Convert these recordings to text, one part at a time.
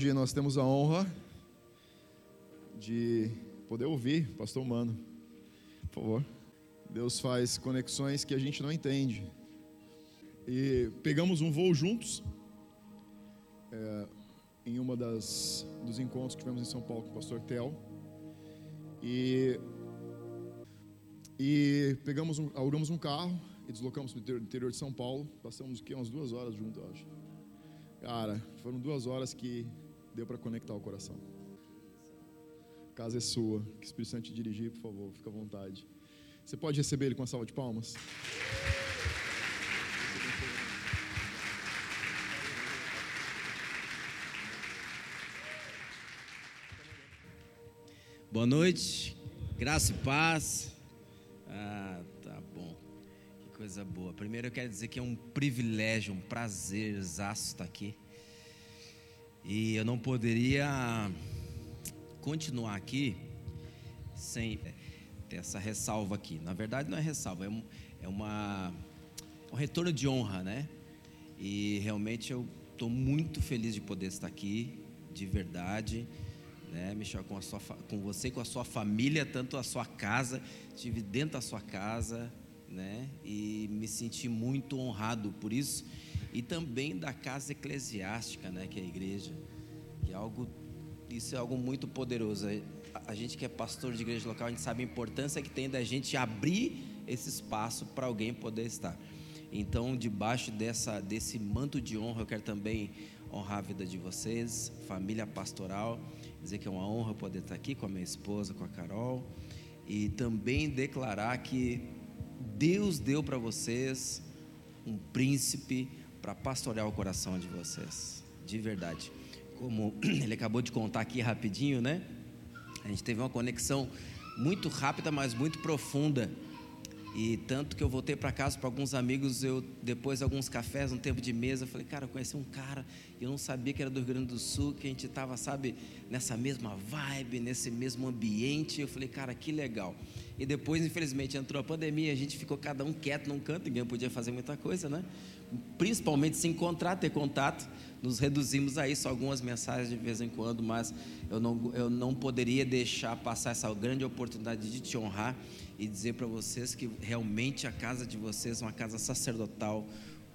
hoje nós temos a honra de poder ouvir Pastor Mano. Por favor. Deus faz conexões que a gente não entende. E pegamos um voo juntos é, em uma das dos encontros que tivemos em São Paulo com o Pastor Tel. E e pegamos um, alugamos um carro e deslocamos para o interior de São Paulo. Passamos que umas duas horas juntos, eu acho. Cara, foram duas horas que deu para conectar o coração. A casa é sua. Que o Espírito Santo te dirigir, por favor, fica à vontade. Você pode receber ele com uma salva de palmas? Boa noite, graça e paz. Ah, tá bom. Que coisa boa. Primeiro eu quero dizer que é um privilégio, um prazer exato estar aqui. E eu não poderia continuar aqui sem ter essa ressalva aqui. Na verdade, não é ressalva, é, um, é uma, um retorno de honra, né? E realmente eu estou muito feliz de poder estar aqui, de verdade né, Michel, com, a sua, com você, com a sua família, tanto a sua casa, estive dentro da sua casa, né, e me senti muito honrado por isso, e também da casa eclesiástica, né, que é a igreja, que é algo, isso é algo muito poderoso. A gente que é pastor de igreja local, a gente sabe a importância que tem da gente abrir esse espaço para alguém poder estar. Então, debaixo dessa, desse manto de honra, eu quero também honrar a vida de vocês, família pastoral dizer que é uma honra poder estar aqui com a minha esposa, com a Carol, e também declarar que Deus deu para vocês um príncipe para pastorear o coração de vocês, de verdade. Como ele acabou de contar aqui rapidinho, né? A gente teve uma conexão muito rápida, mas muito profunda e tanto que eu voltei para casa para alguns amigos, eu depois de alguns cafés, um tempo de mesa, eu falei, cara, eu conheci um cara, eu não sabia que era do Rio Grande do Sul, que a gente estava, sabe, nessa mesma vibe, nesse mesmo ambiente. Eu falei, cara, que legal. E depois, infelizmente, entrou a pandemia, a gente ficou cada um quieto num canto, ninguém podia fazer muita coisa, né? Principalmente se encontrar, ter contato. Nos reduzimos a isso, algumas mensagens de vez em quando, mas eu não, eu não poderia deixar passar essa grande oportunidade de te honrar e dizer para vocês que realmente a casa de vocês é uma casa sacerdotal,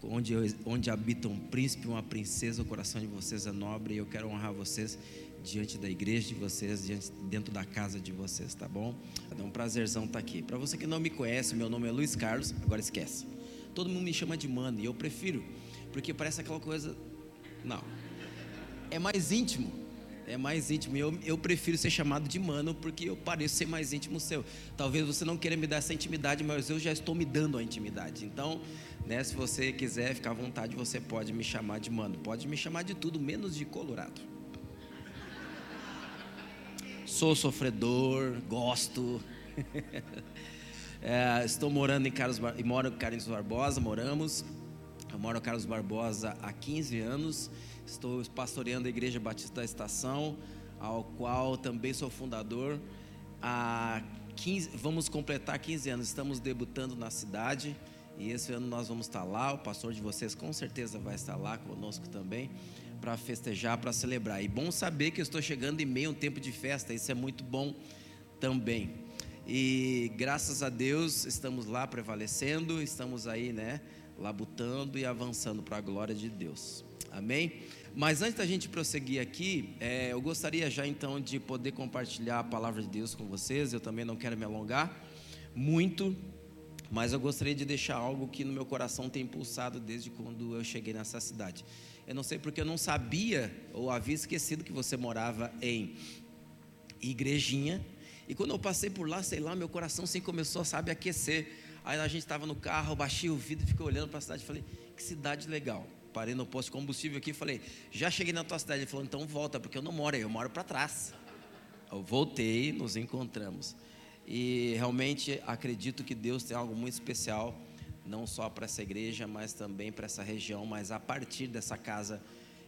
onde, onde habita um príncipe, uma princesa, o coração de vocês é nobre e eu quero honrar vocês diante da igreja de vocês, diante, dentro da casa de vocês, tá bom? É um prazerzão estar tá aqui. Para você que não me conhece, meu nome é Luiz Carlos, agora esquece. Todo mundo me chama de mano e eu prefiro, porque parece aquela coisa. Não. É mais íntimo é mais íntimo. Eu, eu prefiro ser chamado de mano porque eu pareço ser mais íntimo seu. Talvez você não queira me dar essa intimidade, mas eu já estou me dando a intimidade. Então, né, se você quiser ficar à vontade, você pode me chamar de mano. Pode me chamar de tudo, menos de Colorado. Sou sofredor, gosto. é, estou morando em Carlos Bar... moro em Carlos Barbosa, moramos. Eu moro em Carlos Barbosa há 15 anos. Estou pastoreando a Igreja Batista da Estação, ao qual também sou fundador. Há 15, vamos completar 15 anos, estamos debutando na cidade e esse ano nós vamos estar lá. O pastor de vocês com certeza vai estar lá conosco também para festejar, para celebrar. E bom saber que eu estou chegando em meio a um tempo de festa, isso é muito bom também. E graças a Deus estamos lá prevalecendo, estamos aí, né, labutando e avançando para a glória de Deus. Amém? Mas antes da gente prosseguir aqui, é, eu gostaria já então de poder compartilhar a palavra de Deus com vocês. Eu também não quero me alongar muito, mas eu gostaria de deixar algo que no meu coração tem impulsado desde quando eu cheguei nessa cidade. Eu não sei porque eu não sabia ou havia esquecido que você morava em Igrejinha. E quando eu passei por lá, sei lá, meu coração assim começou, sabe, a aquecer. Aí a gente estava no carro, baixei o vidro fiquei olhando para a cidade falei: que cidade legal parei no posto de combustível aqui falei: Já cheguei na tua cidade. Ele falou: Então volta, porque eu não moro aí, eu moro para trás. Eu voltei, nos encontramos. E realmente acredito que Deus tem algo muito especial, não só para essa igreja, mas também para essa região, mas a partir dessa casa.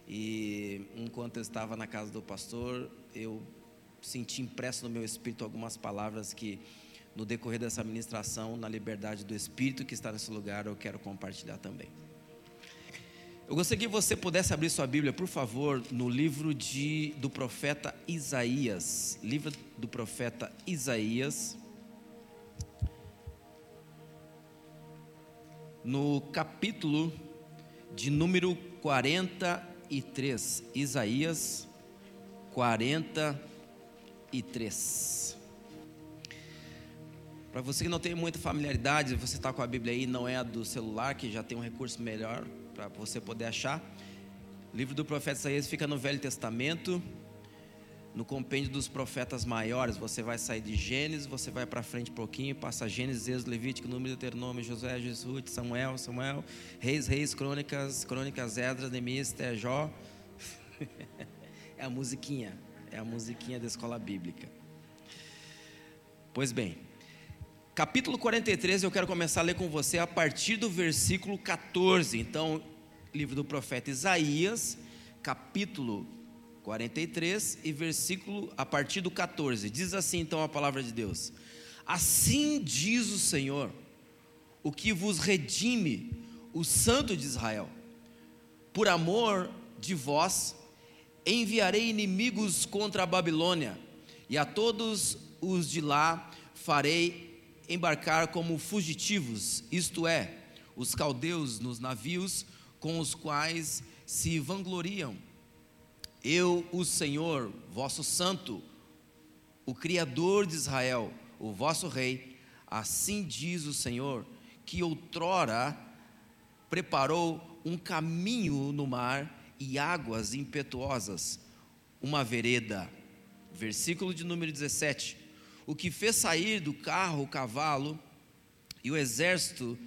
E enquanto eu estava na casa do pastor, eu senti impresso no meu espírito algumas palavras que, no decorrer dessa ministração, na liberdade do espírito que está nesse lugar, eu quero compartilhar também. Eu gostaria que você pudesse abrir sua Bíblia, por favor, no livro de, do profeta Isaías. Livro do profeta Isaías. No capítulo de número 43. Isaías 43. Para você que não tem muita familiaridade, você está com a Bíblia aí, não é a do celular, que já tem um recurso melhor para você poder achar. O livro do profeta Isaías fica no Velho Testamento, no compêndio dos profetas maiores. Você vai sair de Gênesis, você vai para frente um pouquinho, passa Gênesis, Êxodo, Levítico, Número, Deuteronômio, José, Jesus, Samuel, Samuel, Reis, Reis, Crônicas, Crônicas, Edras, Neemias, Jó. é a musiquinha, é a musiquinha da escola bíblica. Pois bem, Capítulo 43, eu quero começar a ler com você a partir do versículo 14. Então, livro do profeta Isaías, capítulo 43 e versículo a partir do 14. Diz assim então a palavra de Deus: Assim diz o Senhor, o que vos redime, o Santo de Israel. Por amor de vós, enviarei inimigos contra a Babilônia, e a todos os de lá farei embarcar como fugitivos, isto é, os caldeus nos navios com os quais se vangloriam. Eu, o Senhor, vosso Santo, o Criador de Israel, o vosso Rei, assim diz o Senhor, que outrora preparou um caminho no mar e águas impetuosas, uma vereda. Versículo de número 17 o que fez sair do carro o cavalo e o exército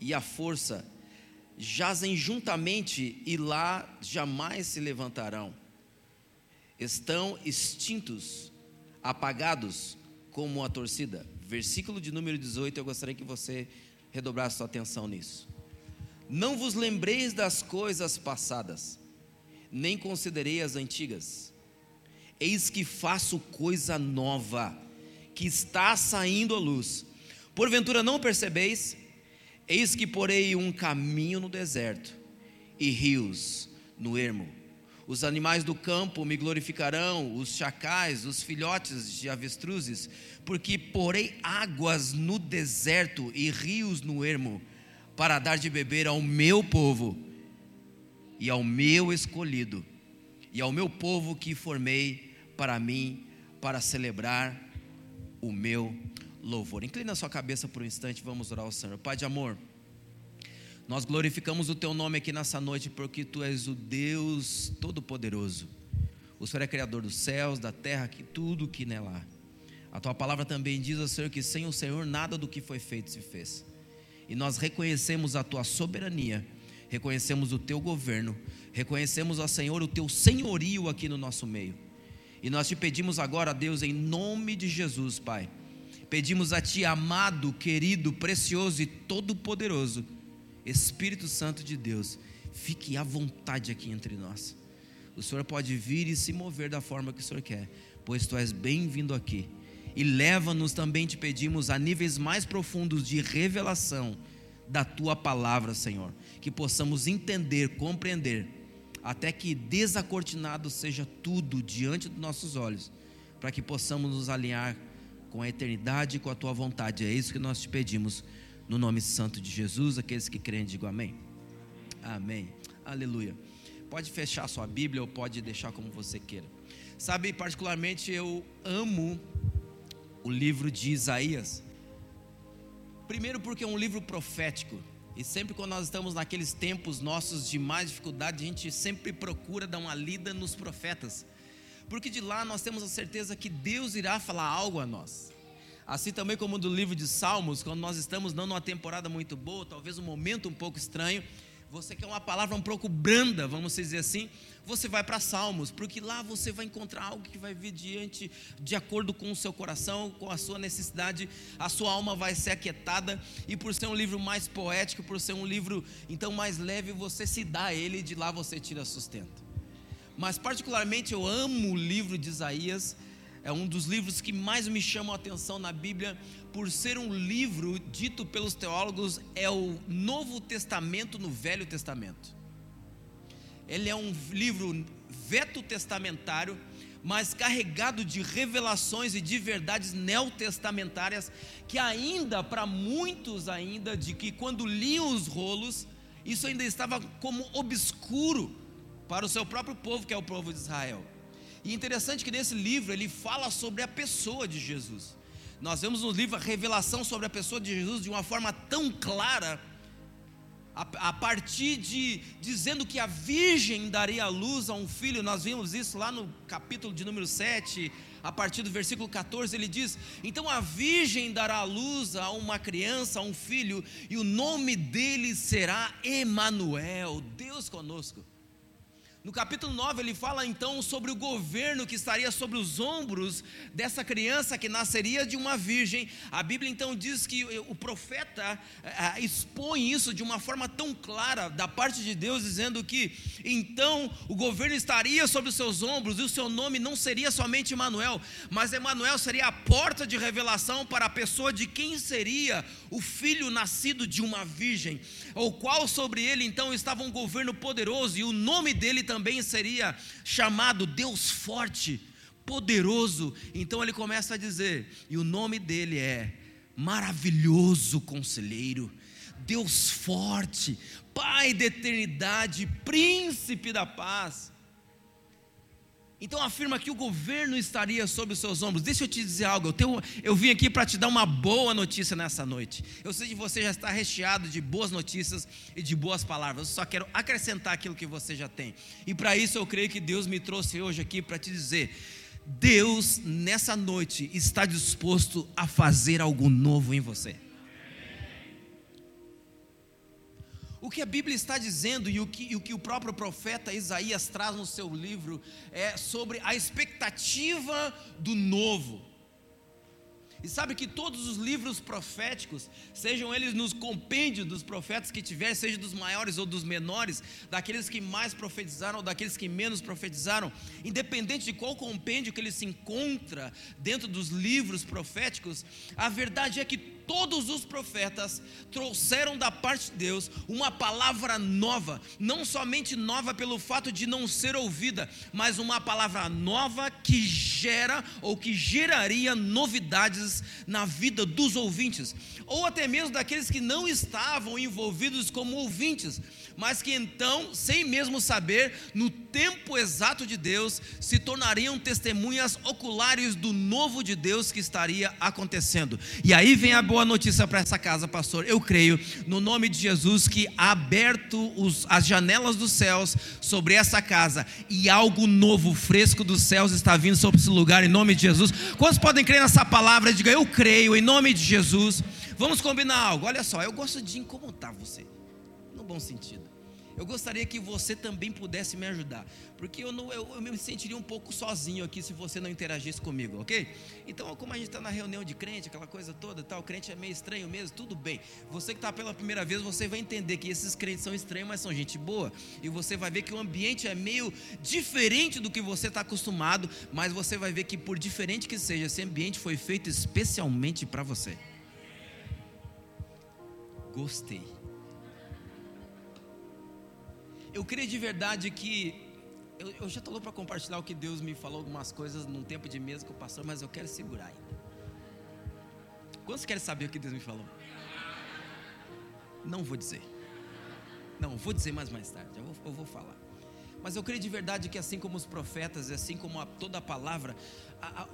e a força jazem juntamente e lá jamais se levantarão. Estão extintos, apagados como a torcida. Versículo de número 18, eu gostaria que você redobrasse sua atenção nisso. Não vos lembreis das coisas passadas, nem considerei as antigas. Eis que faço coisa nova que está saindo à luz. Porventura não percebeis? Eis que porei um caminho no deserto e rios no ermo. Os animais do campo me glorificarão, os chacais, os filhotes de avestruzes, porque porei águas no deserto e rios no ermo, para dar de beber ao meu povo e ao meu escolhido, e ao meu povo que formei para mim, para celebrar o meu louvor. Inclina sua cabeça por um instante, vamos orar ao Senhor. Pai de amor, nós glorificamos o teu nome aqui nessa noite porque tu és o Deus todo-poderoso. O Senhor é criador dos céus, da terra, que tudo que nela há. A tua palavra também diz, ao Senhor, que sem o Senhor nada do que foi feito se fez. E nós reconhecemos a tua soberania, reconhecemos o teu governo, reconhecemos, ó Senhor, o teu senhorio aqui no nosso meio. E nós te pedimos agora, Deus, em nome de Jesus, Pai. Pedimos a Ti, amado, querido, precioso e todo-poderoso, Espírito Santo de Deus, fique à vontade aqui entre nós. O Senhor pode vir e se mover da forma que o Senhor quer, pois Tu és bem-vindo aqui. E leva-nos também, te pedimos, a níveis mais profundos de revelação da Tua palavra, Senhor. Que possamos entender, compreender até que desacortinado seja tudo diante dos nossos olhos, para que possamos nos alinhar com a eternidade e com a tua vontade. É isso que nós te pedimos, no nome santo de Jesus. Aqueles que creem, digam amém. Amém. Aleluia. Pode fechar sua Bíblia ou pode deixar como você queira. Sabe, particularmente eu amo o livro de Isaías. Primeiro, porque é um livro profético. E sempre quando nós estamos naqueles tempos nossos de mais dificuldade, a gente sempre procura dar uma lida nos profetas. Porque de lá nós temos a certeza que Deus irá falar algo a nós. Assim também como do livro de Salmos, quando nós estamos não numa temporada muito boa, talvez um momento um pouco estranho, você quer uma palavra um pouco branda, vamos dizer assim, você vai para Salmos, porque lá você vai encontrar algo que vai vir diante, de acordo com o seu coração, com a sua necessidade, a sua alma vai ser aquietada, e por ser um livro mais poético, por ser um livro então mais leve, você se dá a ele e de lá você tira sustento. Mas particularmente eu amo o livro de Isaías, é um dos livros que mais me chamam a atenção na Bíblia, por ser um livro dito pelos teólogos é o Novo Testamento no Velho Testamento. ele é um livro veto testamentário, mas carregado de revelações e de verdades neotestamentárias que ainda para muitos ainda de que quando liam os rolos, isso ainda estava como obscuro para o seu próprio povo, que é o povo de Israel. E interessante que nesse livro ele fala sobre a pessoa de Jesus. Nós vemos no livro a revelação sobre a pessoa de Jesus de uma forma tão clara, a, a partir de dizendo que a virgem daria luz a um filho, nós vimos isso lá no capítulo de número 7, a partir do versículo 14, ele diz: Então a virgem dará luz a uma criança, a um filho, e o nome dele será Emanuel, Deus conosco. No capítulo 9, ele fala então sobre o governo que estaria sobre os ombros dessa criança que nasceria de uma virgem. A Bíblia então diz que o profeta eh, expõe isso de uma forma tão clara da parte de Deus, dizendo que então o governo estaria sobre os seus ombros e o seu nome não seria somente Emanuel, mas Emanuel seria a porta de revelação para a pessoa de quem seria o filho nascido de uma virgem, o qual sobre ele então estava um governo poderoso e o nome dele também também seria chamado Deus forte, poderoso. Então ele começa a dizer, e o nome dele é Maravilhoso Conselheiro, Deus forte, Pai da eternidade, Príncipe da paz. Então afirma que o governo estaria sobre os seus ombros. Deixa eu te dizer algo. Eu, tenho, eu vim aqui para te dar uma boa notícia nessa noite. Eu sei que você já está recheado de boas notícias e de boas palavras. Eu só quero acrescentar aquilo que você já tem. E para isso eu creio que Deus me trouxe hoje aqui para te dizer: Deus nessa noite está disposto a fazer algo novo em você. O que a Bíblia está dizendo e o que, e o que, o próprio profeta Isaías traz no seu livro é sobre a expectativa do novo. E sabe que todos os livros proféticos, sejam eles nos compêndios dos profetas que tiver, seja dos maiores ou dos menores, daqueles que mais profetizaram ou daqueles que menos profetizaram, independente de qual compêndio que ele se encontra dentro dos livros proféticos, a verdade é que todos os profetas trouxeram da parte de Deus uma palavra nova, não somente nova pelo fato de não ser ouvida, mas uma palavra nova que gera ou que geraria novidades na vida dos ouvintes, ou até mesmo daqueles que não estavam envolvidos como ouvintes, mas que então, sem mesmo saber, no tempo exato de Deus, se tornariam testemunhas oculares do novo de Deus que estaria acontecendo. E aí vem a boa notícia para essa casa, pastor. Eu creio, no nome de Jesus, que aberto os, as janelas dos céus sobre essa casa e algo novo, fresco dos céus está vindo sobre esse lugar, em nome de Jesus. Quantos podem crer nessa palavra? Diga, eu creio, em nome de Jesus. Vamos combinar algo. Olha só, eu gosto de incomodar você, no bom sentido eu gostaria que você também pudesse me ajudar, porque eu, não, eu, eu me sentiria um pouco sozinho aqui se você não interagisse comigo, ok? Então, como a gente está na reunião de crente, aquela coisa toda, tal, crente é meio estranho mesmo, tudo bem. Você que está pela primeira vez, você vai entender que esses crentes são estranhos, mas são gente boa, e você vai ver que o ambiente é meio diferente do que você está acostumado, mas você vai ver que por diferente que seja, esse ambiente foi feito especialmente para você. Gostei. Eu creio de verdade que. Eu, eu já estou louco para compartilhar o que Deus me falou, algumas coisas num tempo de mesa que eu passou, mas eu quero segurar ainda. Quantos querem saber o que Deus me falou? Não vou dizer. Não, vou dizer mais mais tarde, eu vou, eu vou falar. Mas eu creio de verdade que assim como os profetas, assim como a, toda a palavra, a, a,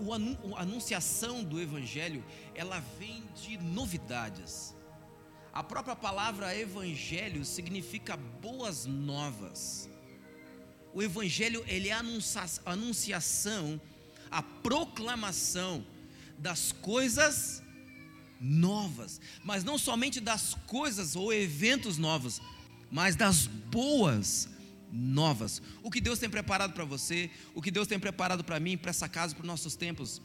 a anunciação do Evangelho, ela vem de novidades. A própria palavra evangelho significa boas novas. O evangelho ele é a anunciação, a proclamação das coisas novas, mas não somente das coisas ou eventos novos, mas das boas novas. O que Deus tem preparado para você, o que Deus tem preparado para mim, para essa casa, para os nossos tempos,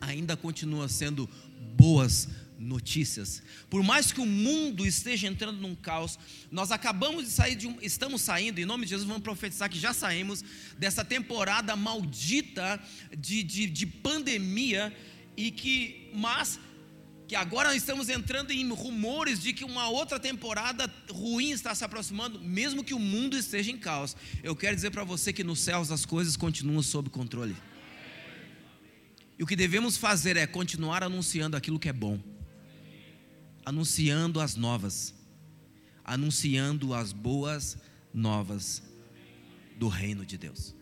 ainda continua sendo boas notícias. Por mais que o mundo esteja entrando num caos, nós acabamos de sair de um, estamos saindo, em nome de Jesus, vamos profetizar que já saímos dessa temporada maldita de, de, de pandemia e que, mas que agora estamos entrando em rumores de que uma outra temporada ruim está se aproximando, mesmo que o mundo esteja em caos. Eu quero dizer para você que nos céus as coisas continuam sob controle. E o que devemos fazer é continuar anunciando aquilo que é bom, anunciando as novas, anunciando as boas novas do reino de Deus.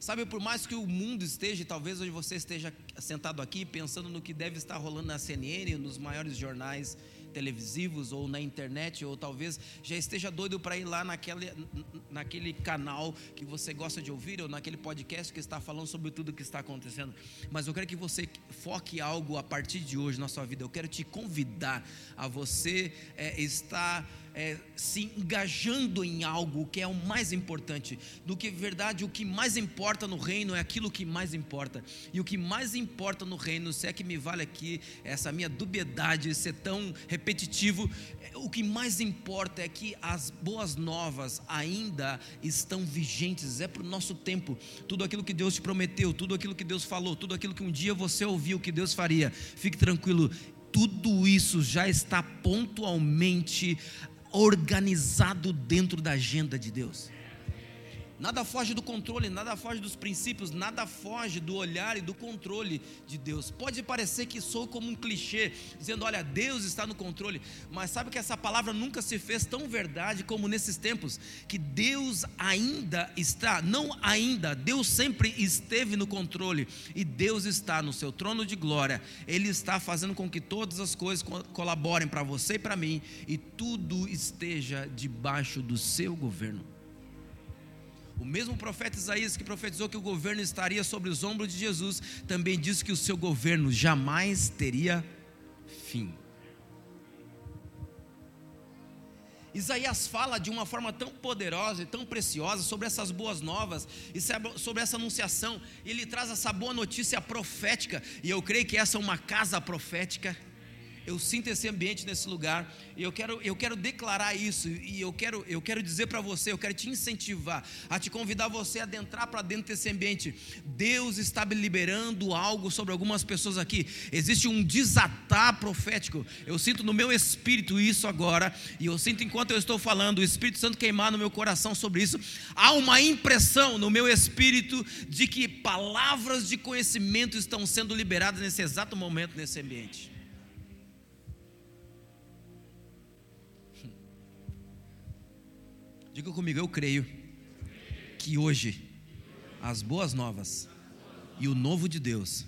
Sabe, por mais que o mundo esteja, talvez hoje você esteja sentado aqui pensando no que deve estar rolando na CNN, nos maiores jornais televisivos ou na internet, ou talvez já esteja doido para ir lá naquele, naquele canal que você gosta de ouvir, ou naquele podcast que está falando sobre tudo o que está acontecendo. Mas eu quero que você foque algo a partir de hoje na sua vida. Eu quero te convidar a você é, estar é, se engajando em algo que é o mais importante. Do que verdade, o que mais importa no reino é aquilo que mais importa. E o que mais importa no reino, se é que me vale aqui essa minha dubiedade ser tão repetitivo, é, o que mais importa é que as boas novas ainda estão vigentes, é para o nosso tempo. Tudo aquilo que Deus te prometeu, tudo aquilo que Deus falou, tudo aquilo que um dia você ouviu que Deus faria, fique tranquilo, tudo isso já está pontualmente organizado dentro da agenda de Deus. Nada foge do controle, nada foge dos princípios, nada foge do olhar e do controle de Deus. Pode parecer que sou como um clichê, dizendo, olha, Deus está no controle, mas sabe que essa palavra nunca se fez tão verdade como nesses tempos, que Deus ainda está, não ainda, Deus sempre esteve no controle e Deus está no seu trono de glória. Ele está fazendo com que todas as coisas colaborem para você e para mim e tudo esteja debaixo do seu governo. O mesmo profeta Isaías que profetizou que o governo estaria sobre os ombros de Jesus, também disse que o seu governo jamais teria fim. Isaías fala de uma forma tão poderosa e tão preciosa sobre essas boas novas e sobre essa anunciação. Ele traz essa boa notícia profética, e eu creio que essa é uma casa profética eu sinto esse ambiente nesse lugar, e eu quero, eu quero declarar isso, e eu quero, eu quero dizer para você, eu quero te incentivar, a te convidar você a adentrar para dentro desse ambiente. Deus está liberando algo sobre algumas pessoas aqui. Existe um desatar profético. Eu sinto no meu espírito isso agora, e eu sinto enquanto eu estou falando, o Espírito Santo queimar no meu coração sobre isso. Há uma impressão no meu espírito de que palavras de conhecimento estão sendo liberadas nesse exato momento nesse ambiente. Diga comigo, eu creio que hoje as boas novas e o novo de Deus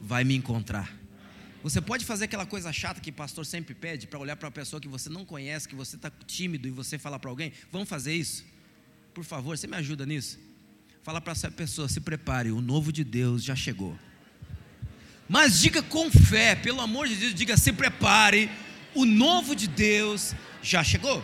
vai me encontrar. Você pode fazer aquela coisa chata que o pastor sempre pede para olhar para uma pessoa que você não conhece, que você está tímido e você falar para alguém: Vamos fazer isso? Por favor, você me ajuda nisso? Fala para essa pessoa: Se prepare, o novo de Deus já chegou. Mas diga com fé, pelo amor de Deus, diga: Se prepare, o novo de Deus já chegou.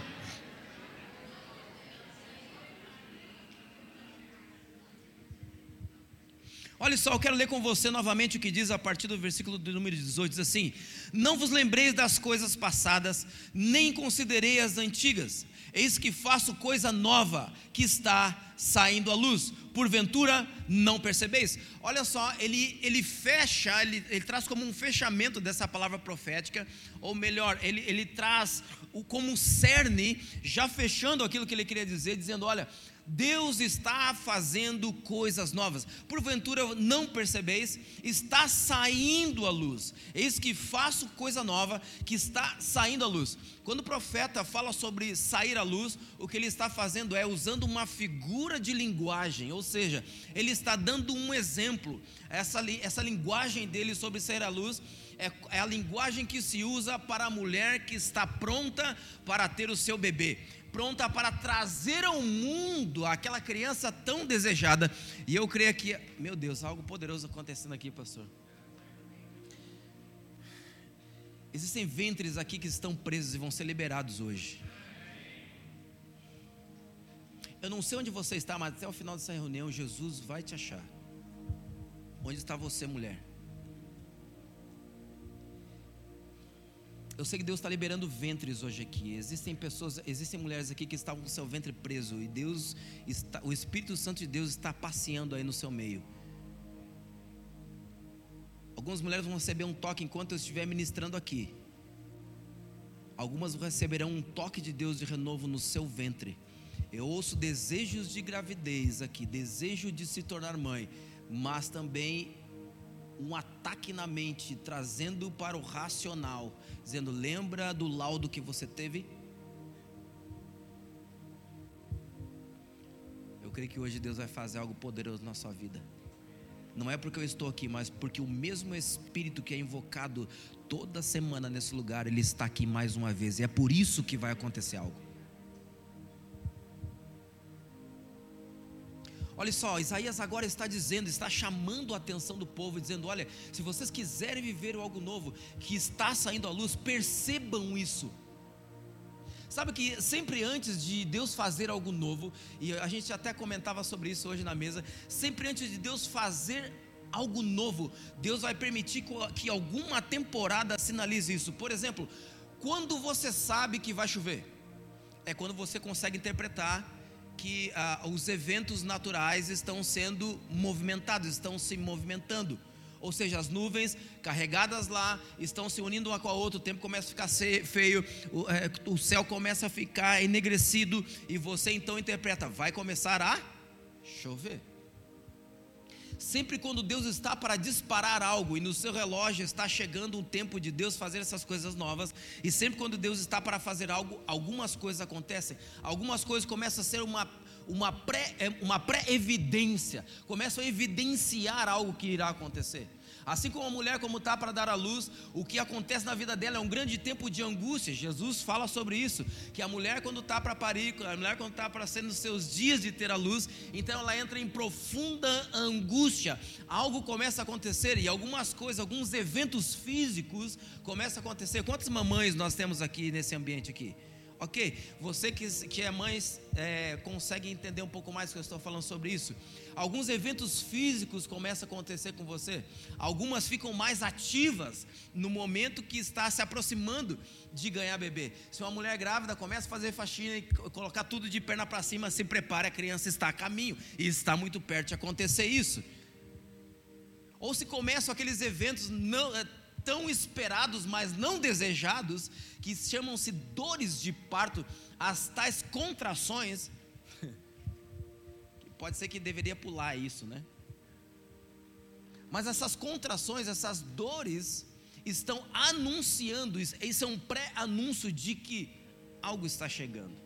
Olha só, eu quero ler com você novamente o que diz a partir do versículo do número 18: diz assim: Não vos lembreis das coisas passadas, nem considerei as antigas. Eis que faço coisa nova que está saindo à luz. Porventura não percebeis? Olha só, ele, ele fecha, ele, ele traz como um fechamento dessa palavra profética, ou melhor, ele, ele traz o, como um cerne, já fechando aquilo que ele queria dizer, dizendo: Olha, Deus está fazendo coisas novas. Porventura não percebeis? Está saindo a luz. Eis que faço coisa nova que está saindo a luz. Quando o profeta fala sobre sair à luz, o que ele está fazendo é usando uma figura de linguagem, ou seja, ele está dando um exemplo. Essa, essa linguagem dele sobre sair à luz é, é a linguagem que se usa para a mulher que está pronta para ter o seu bebê pronta para trazer ao mundo aquela criança tão desejada. E eu creio que, meu Deus, algo poderoso acontecendo aqui, pastor. Existem ventres aqui que estão presos e vão ser liberados hoje. Eu não sei onde você está, mas até o final dessa reunião, Jesus vai te achar. Onde está você, mulher? Eu sei que Deus está liberando ventres hoje aqui. Existem pessoas, existem mulheres aqui que estavam com seu ventre preso e Deus está, o Espírito Santo de Deus está passeando aí no seu meio. Algumas mulheres vão receber um toque enquanto eu estiver ministrando aqui. Algumas receberão um toque de Deus de renovo no seu ventre. Eu ouço desejos de gravidez aqui, desejo de se tornar mãe, mas também um ataque na mente, trazendo para o racional, dizendo: lembra do laudo que você teve? Eu creio que hoje Deus vai fazer algo poderoso na sua vida. Não é porque eu estou aqui, mas porque o mesmo Espírito que é invocado toda semana nesse lugar, ele está aqui mais uma vez. E é por isso que vai acontecer algo. Olha só, Isaías agora está dizendo, está chamando a atenção do povo, dizendo: olha, se vocês quiserem viver algo novo que está saindo à luz, percebam isso. Sabe que sempre antes de Deus fazer algo novo, e a gente até comentava sobre isso hoje na mesa, sempre antes de Deus fazer algo novo, Deus vai permitir que alguma temporada sinalize isso. Por exemplo, quando você sabe que vai chover, é quando você consegue interpretar que ah, os eventos naturais estão sendo movimentados, estão se movimentando ou seja, as nuvens carregadas lá estão se unindo uma com a outra, o tempo começa a ficar feio, o, é, o céu começa a ficar enegrecido, e você então interpreta: vai começar a chover. Sempre quando Deus está para disparar algo e no seu relógio está chegando o tempo de Deus fazer essas coisas novas, e sempre quando Deus está para fazer algo, algumas coisas acontecem, algumas coisas começam a ser uma uma pré, é, uma pré-evidência, começam a evidenciar algo que irá acontecer. Assim como a mulher, como está para dar à luz, o que acontece na vida dela é um grande tempo de angústia. Jesus fala sobre isso, que a mulher quando está para parir, a mulher quando está para ser nos seus dias de ter a luz, então ela entra em profunda angústia. Algo começa a acontecer e algumas coisas, alguns eventos físicos começam a acontecer. Quantas mamães nós temos aqui nesse ambiente aqui? Ok, você que, que é mãe é, consegue entender um pouco mais que eu estou falando sobre isso. Alguns eventos físicos começam a acontecer com você, algumas ficam mais ativas no momento que está se aproximando de ganhar bebê. Se uma mulher grávida começa a fazer faxina e colocar tudo de perna para cima, se prepare, a criança está a caminho e está muito perto de acontecer isso. Ou se começam aqueles eventos não é, tão esperados, mas não desejados, que chamam-se dores de parto, as tais contrações, pode ser que deveria pular isso, né? Mas essas contrações, essas dores, estão anunciando, isso é um pré-anúncio de que algo está chegando.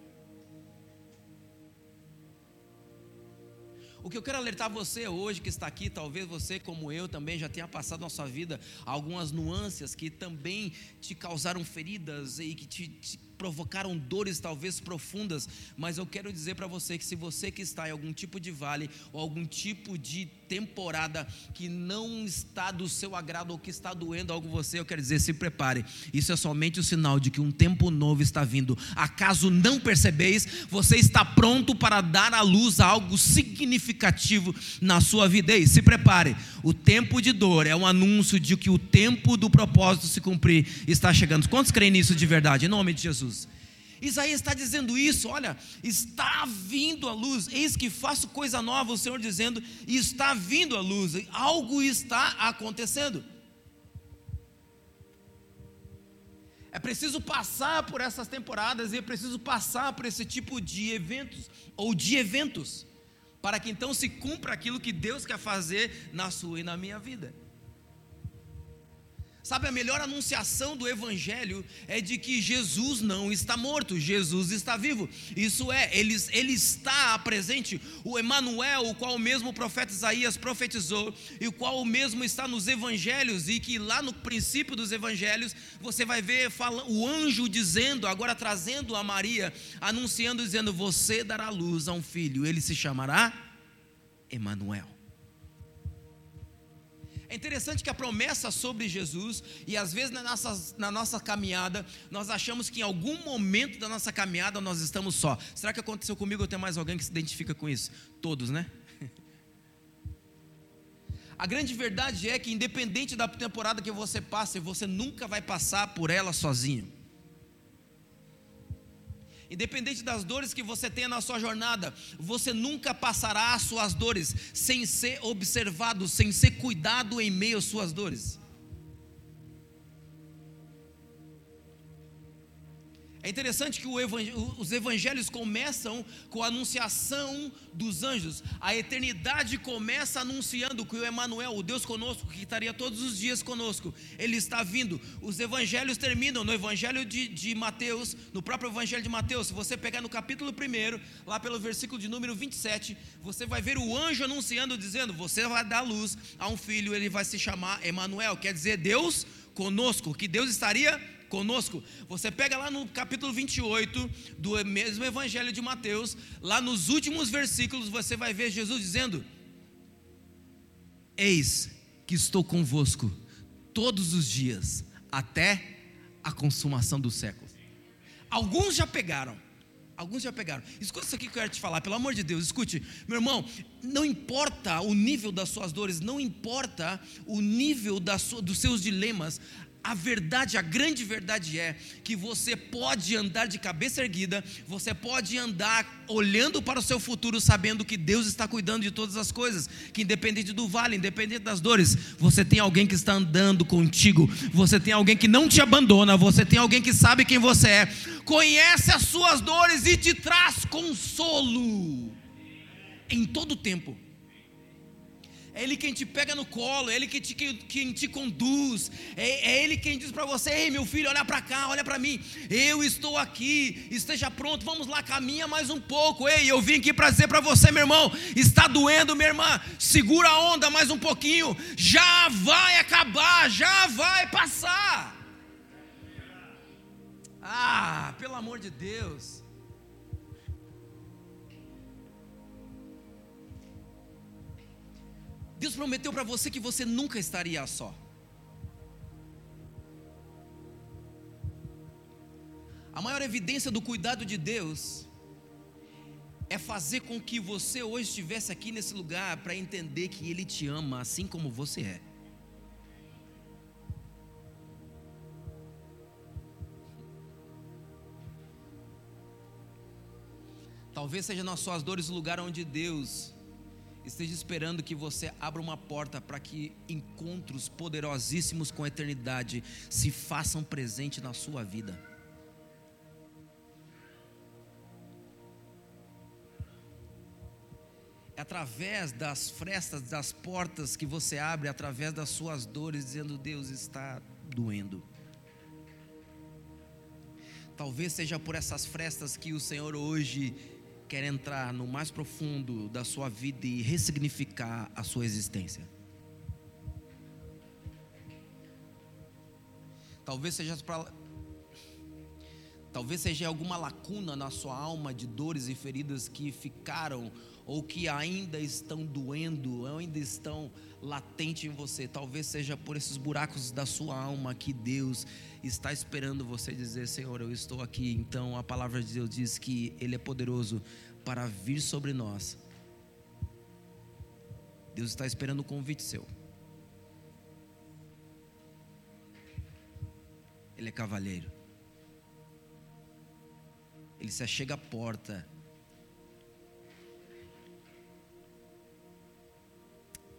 O que eu quero alertar você hoje que está aqui, talvez você, como eu, também já tenha passado na sua vida algumas nuances que também te causaram feridas e que te, te provocaram dores talvez profundas, mas eu quero dizer para você que se você que está em algum tipo de vale ou algum tipo de temporada que não está do seu agrado ou que está doendo algo você, eu quero dizer, se prepare. Isso é somente o sinal de que um tempo novo está vindo. Acaso não percebeis, você está pronto para dar à luz algo significativo na sua vida. E se prepare. O tempo de dor é um anúncio de que o tempo do propósito se cumprir está chegando. Quantos creem nisso de verdade? Em nome de Jesus. Isaías está dizendo isso, olha, está vindo a luz, eis que faço coisa nova, o Senhor dizendo, está vindo a luz, algo está acontecendo. É preciso passar por essas temporadas e é preciso passar por esse tipo de eventos, ou de eventos, para que então se cumpra aquilo que Deus quer fazer na sua e na minha vida. Sabe, a melhor anunciação do Evangelho é de que Jesus não está morto, Jesus está vivo. Isso é, ele, ele está presente. O Emanuel, o qual mesmo o profeta Isaías profetizou, e o qual mesmo está nos Evangelhos, e que lá no princípio dos Evangelhos você vai ver fala, o anjo dizendo, agora trazendo a Maria, anunciando, dizendo: Você dará luz a um filho, ele se chamará Emanuel. É interessante que a promessa sobre Jesus, e às vezes na nossa, na nossa caminhada, nós achamos que em algum momento da nossa caminhada nós estamos só. Será que aconteceu comigo ou tem mais alguém que se identifica com isso? Todos, né? A grande verdade é que, independente da temporada que você passe, você nunca vai passar por ela sozinho. Independente das dores que você tenha na sua jornada, você nunca passará as suas dores sem ser observado, sem ser cuidado em meio às suas dores. É interessante que os evangelhos começam com a anunciação dos anjos. A eternidade começa anunciando que o Emanuel, o Deus conosco, que estaria todos os dias conosco, ele está vindo. Os evangelhos terminam no evangelho de, de Mateus, no próprio evangelho de Mateus. Se você pegar no capítulo 1, lá pelo versículo de número 27, você vai ver o anjo anunciando, dizendo: Você vai dar luz a um filho, ele vai se chamar Emanuel, quer dizer Deus conosco, que Deus estaria conosco. Você pega lá no capítulo 28 do mesmo evangelho de Mateus, lá nos últimos versículos, você vai ver Jesus dizendo: Eis que estou convosco todos os dias, até a consumação do século. Alguns já pegaram. Alguns já pegaram. Escuta isso aqui que eu quero te falar, pelo amor de Deus, escute, meu irmão, não importa o nível das suas dores, não importa o nível dos seus dilemas, a verdade, a grande verdade é que você pode andar de cabeça erguida, você pode andar olhando para o seu futuro, sabendo que Deus está cuidando de todas as coisas, que independente do vale, independente das dores, você tem alguém que está andando contigo, você tem alguém que não te abandona, você tem alguém que sabe quem você é, conhece as suas dores e te traz consolo em todo o tempo. É Ele quem te pega no colo, é Ele que te, quem te conduz, é, é Ele quem diz para você: Ei, meu filho, olha para cá, olha para mim, eu estou aqui, esteja pronto, vamos lá, caminha mais um pouco. Ei, eu vim aqui para dizer para você, meu irmão, está doendo, minha irmã, segura a onda mais um pouquinho, já vai acabar, já vai passar. Ah, pelo amor de Deus. Deus prometeu para você que você nunca estaria só. A maior evidência do cuidado de Deus é fazer com que você hoje estivesse aqui nesse lugar para entender que Ele te ama assim como você é. Talvez seja nas suas dores o lugar onde Deus esteja esperando que você abra uma porta para que encontros poderosíssimos com a eternidade se façam presente na sua vida. É através das frestas, das portas que você abre, através das suas dores, dizendo: Deus está doendo. Talvez seja por essas frestas que o Senhor hoje quer entrar no mais profundo da sua vida e ressignificar a sua existência. Talvez seja Talvez seja alguma lacuna na sua alma de dores e feridas que ficaram ou que ainda estão doendo, ainda estão latentes em você. Talvez seja por esses buracos da sua alma que Deus está esperando você dizer: Senhor, eu estou aqui. Então a palavra de Deus diz que Ele é poderoso para vir sobre nós. Deus está esperando o convite seu. Ele é cavalheiro. Ele se achega à porta.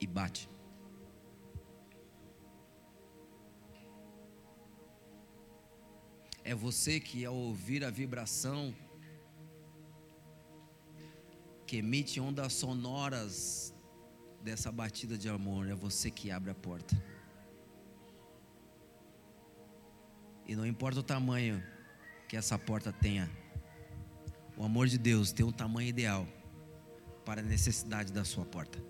E bate. É você que, ao ouvir a vibração, que emite ondas sonoras dessa batida de amor, é você que abre a porta. E não importa o tamanho que essa porta tenha, o amor de Deus tem um tamanho ideal para a necessidade da sua porta.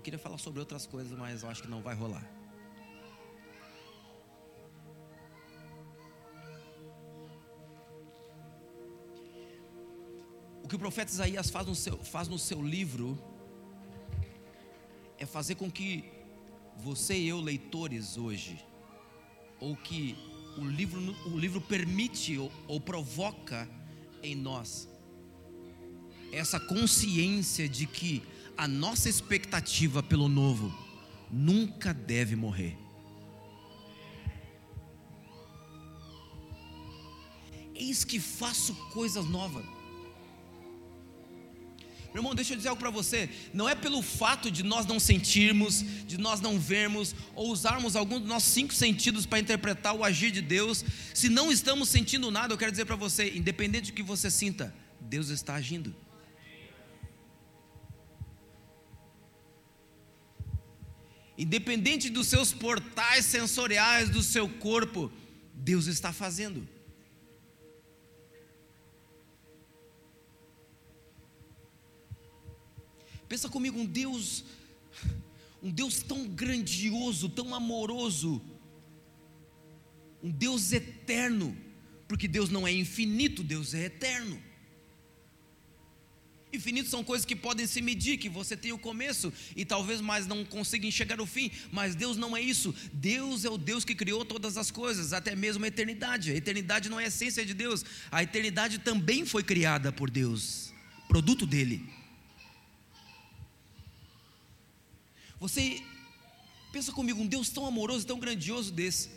Eu queria falar sobre outras coisas, mas eu acho que não vai rolar. que o profeta Isaías faz no seu, faz no seu livro é fazer com que você e eu, leitores hoje, ou que o livro, o livro permite ou, ou provoca em nós, essa consciência de que a nossa expectativa pelo novo nunca deve morrer. Eis que faço coisas novas Meu irmão, deixa eu dizer algo para você. Não é pelo fato de nós não sentirmos, de nós não vermos, ou usarmos algum dos nossos cinco sentidos para interpretar o agir de Deus. Se não estamos sentindo nada, eu quero dizer para você, independente do que você sinta, Deus está agindo. Independente dos seus portais sensoriais do seu corpo, Deus está fazendo. Pensa comigo, um Deus, um Deus tão grandioso, tão amoroso, um Deus eterno, porque Deus não é infinito, Deus é eterno. Infinito são coisas que podem se medir, que você tem o começo e talvez mais não consiga enxergar o fim, mas Deus não é isso. Deus é o Deus que criou todas as coisas, até mesmo a eternidade. A eternidade não é a essência de Deus, a eternidade também foi criada por Deus, produto dele. Você pensa comigo, um Deus tão amoroso, tão grandioso desse,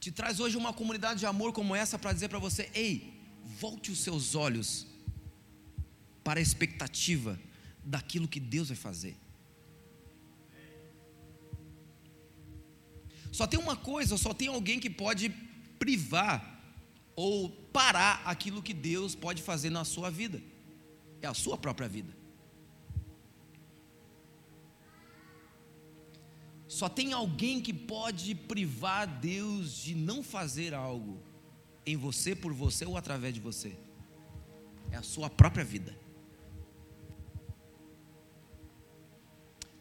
te traz hoje uma comunidade de amor como essa para dizer para você: ei, volte os seus olhos para a expectativa daquilo que Deus vai fazer. Só tem uma coisa, só tem alguém que pode privar ou parar aquilo que Deus pode fazer na sua vida é a sua própria vida. Só tem alguém que pode privar Deus de não fazer algo em você, por você ou através de você. É a sua própria vida.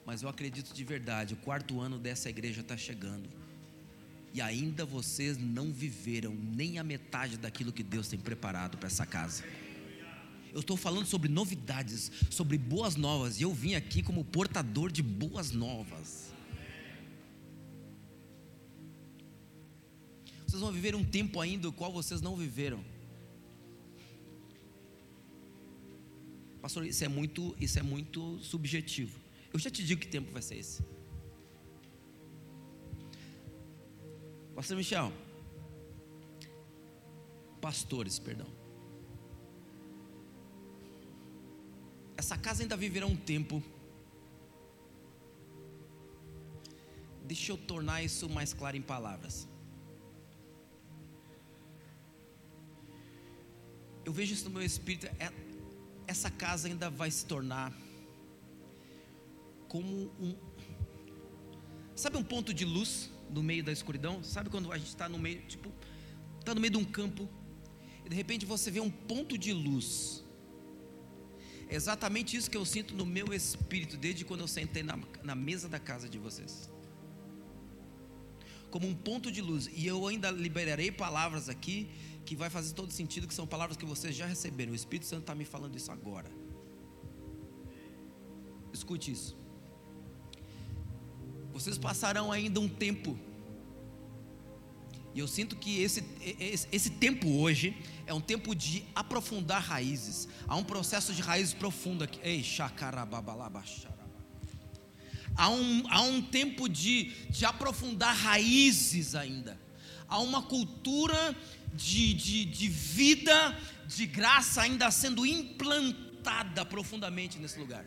Mas eu acredito de verdade, o quarto ano dessa igreja está chegando. E ainda vocês não viveram nem a metade daquilo que Deus tem preparado para essa casa. Eu estou falando sobre novidades, sobre boas novas, e eu vim aqui como portador de boas novas. Vocês vão viver um tempo ainda o qual vocês não viveram. Pastor, isso é muito, isso é muito subjetivo. Eu já te digo que tempo vai ser esse. Pastor Michel. Pastores, perdão. essa casa ainda viverá um tempo. Deixa eu tornar isso mais claro em palavras. Eu vejo isso no meu espírito. É, essa casa ainda vai se tornar como um. Sabe um ponto de luz no meio da escuridão? Sabe quando a gente está no meio, tipo, está no meio de um campo e de repente você vê um ponto de luz é exatamente isso que eu sinto no meu espírito desde quando eu sentei na, na mesa da casa de vocês. Como um ponto de luz. E eu ainda liberarei palavras aqui que vai fazer todo sentido, que são palavras que vocês já receberam. O Espírito Santo está me falando isso agora. Escute isso. Vocês passarão ainda um tempo e eu sinto que esse, esse, esse, tempo hoje é um tempo de aprofundar raízes. Há um processo de raízes profunda aqui. Ei, há um, há um tempo de, de aprofundar raízes ainda. Há uma cultura de, de, de vida, de graça ainda sendo implantada profundamente nesse lugar.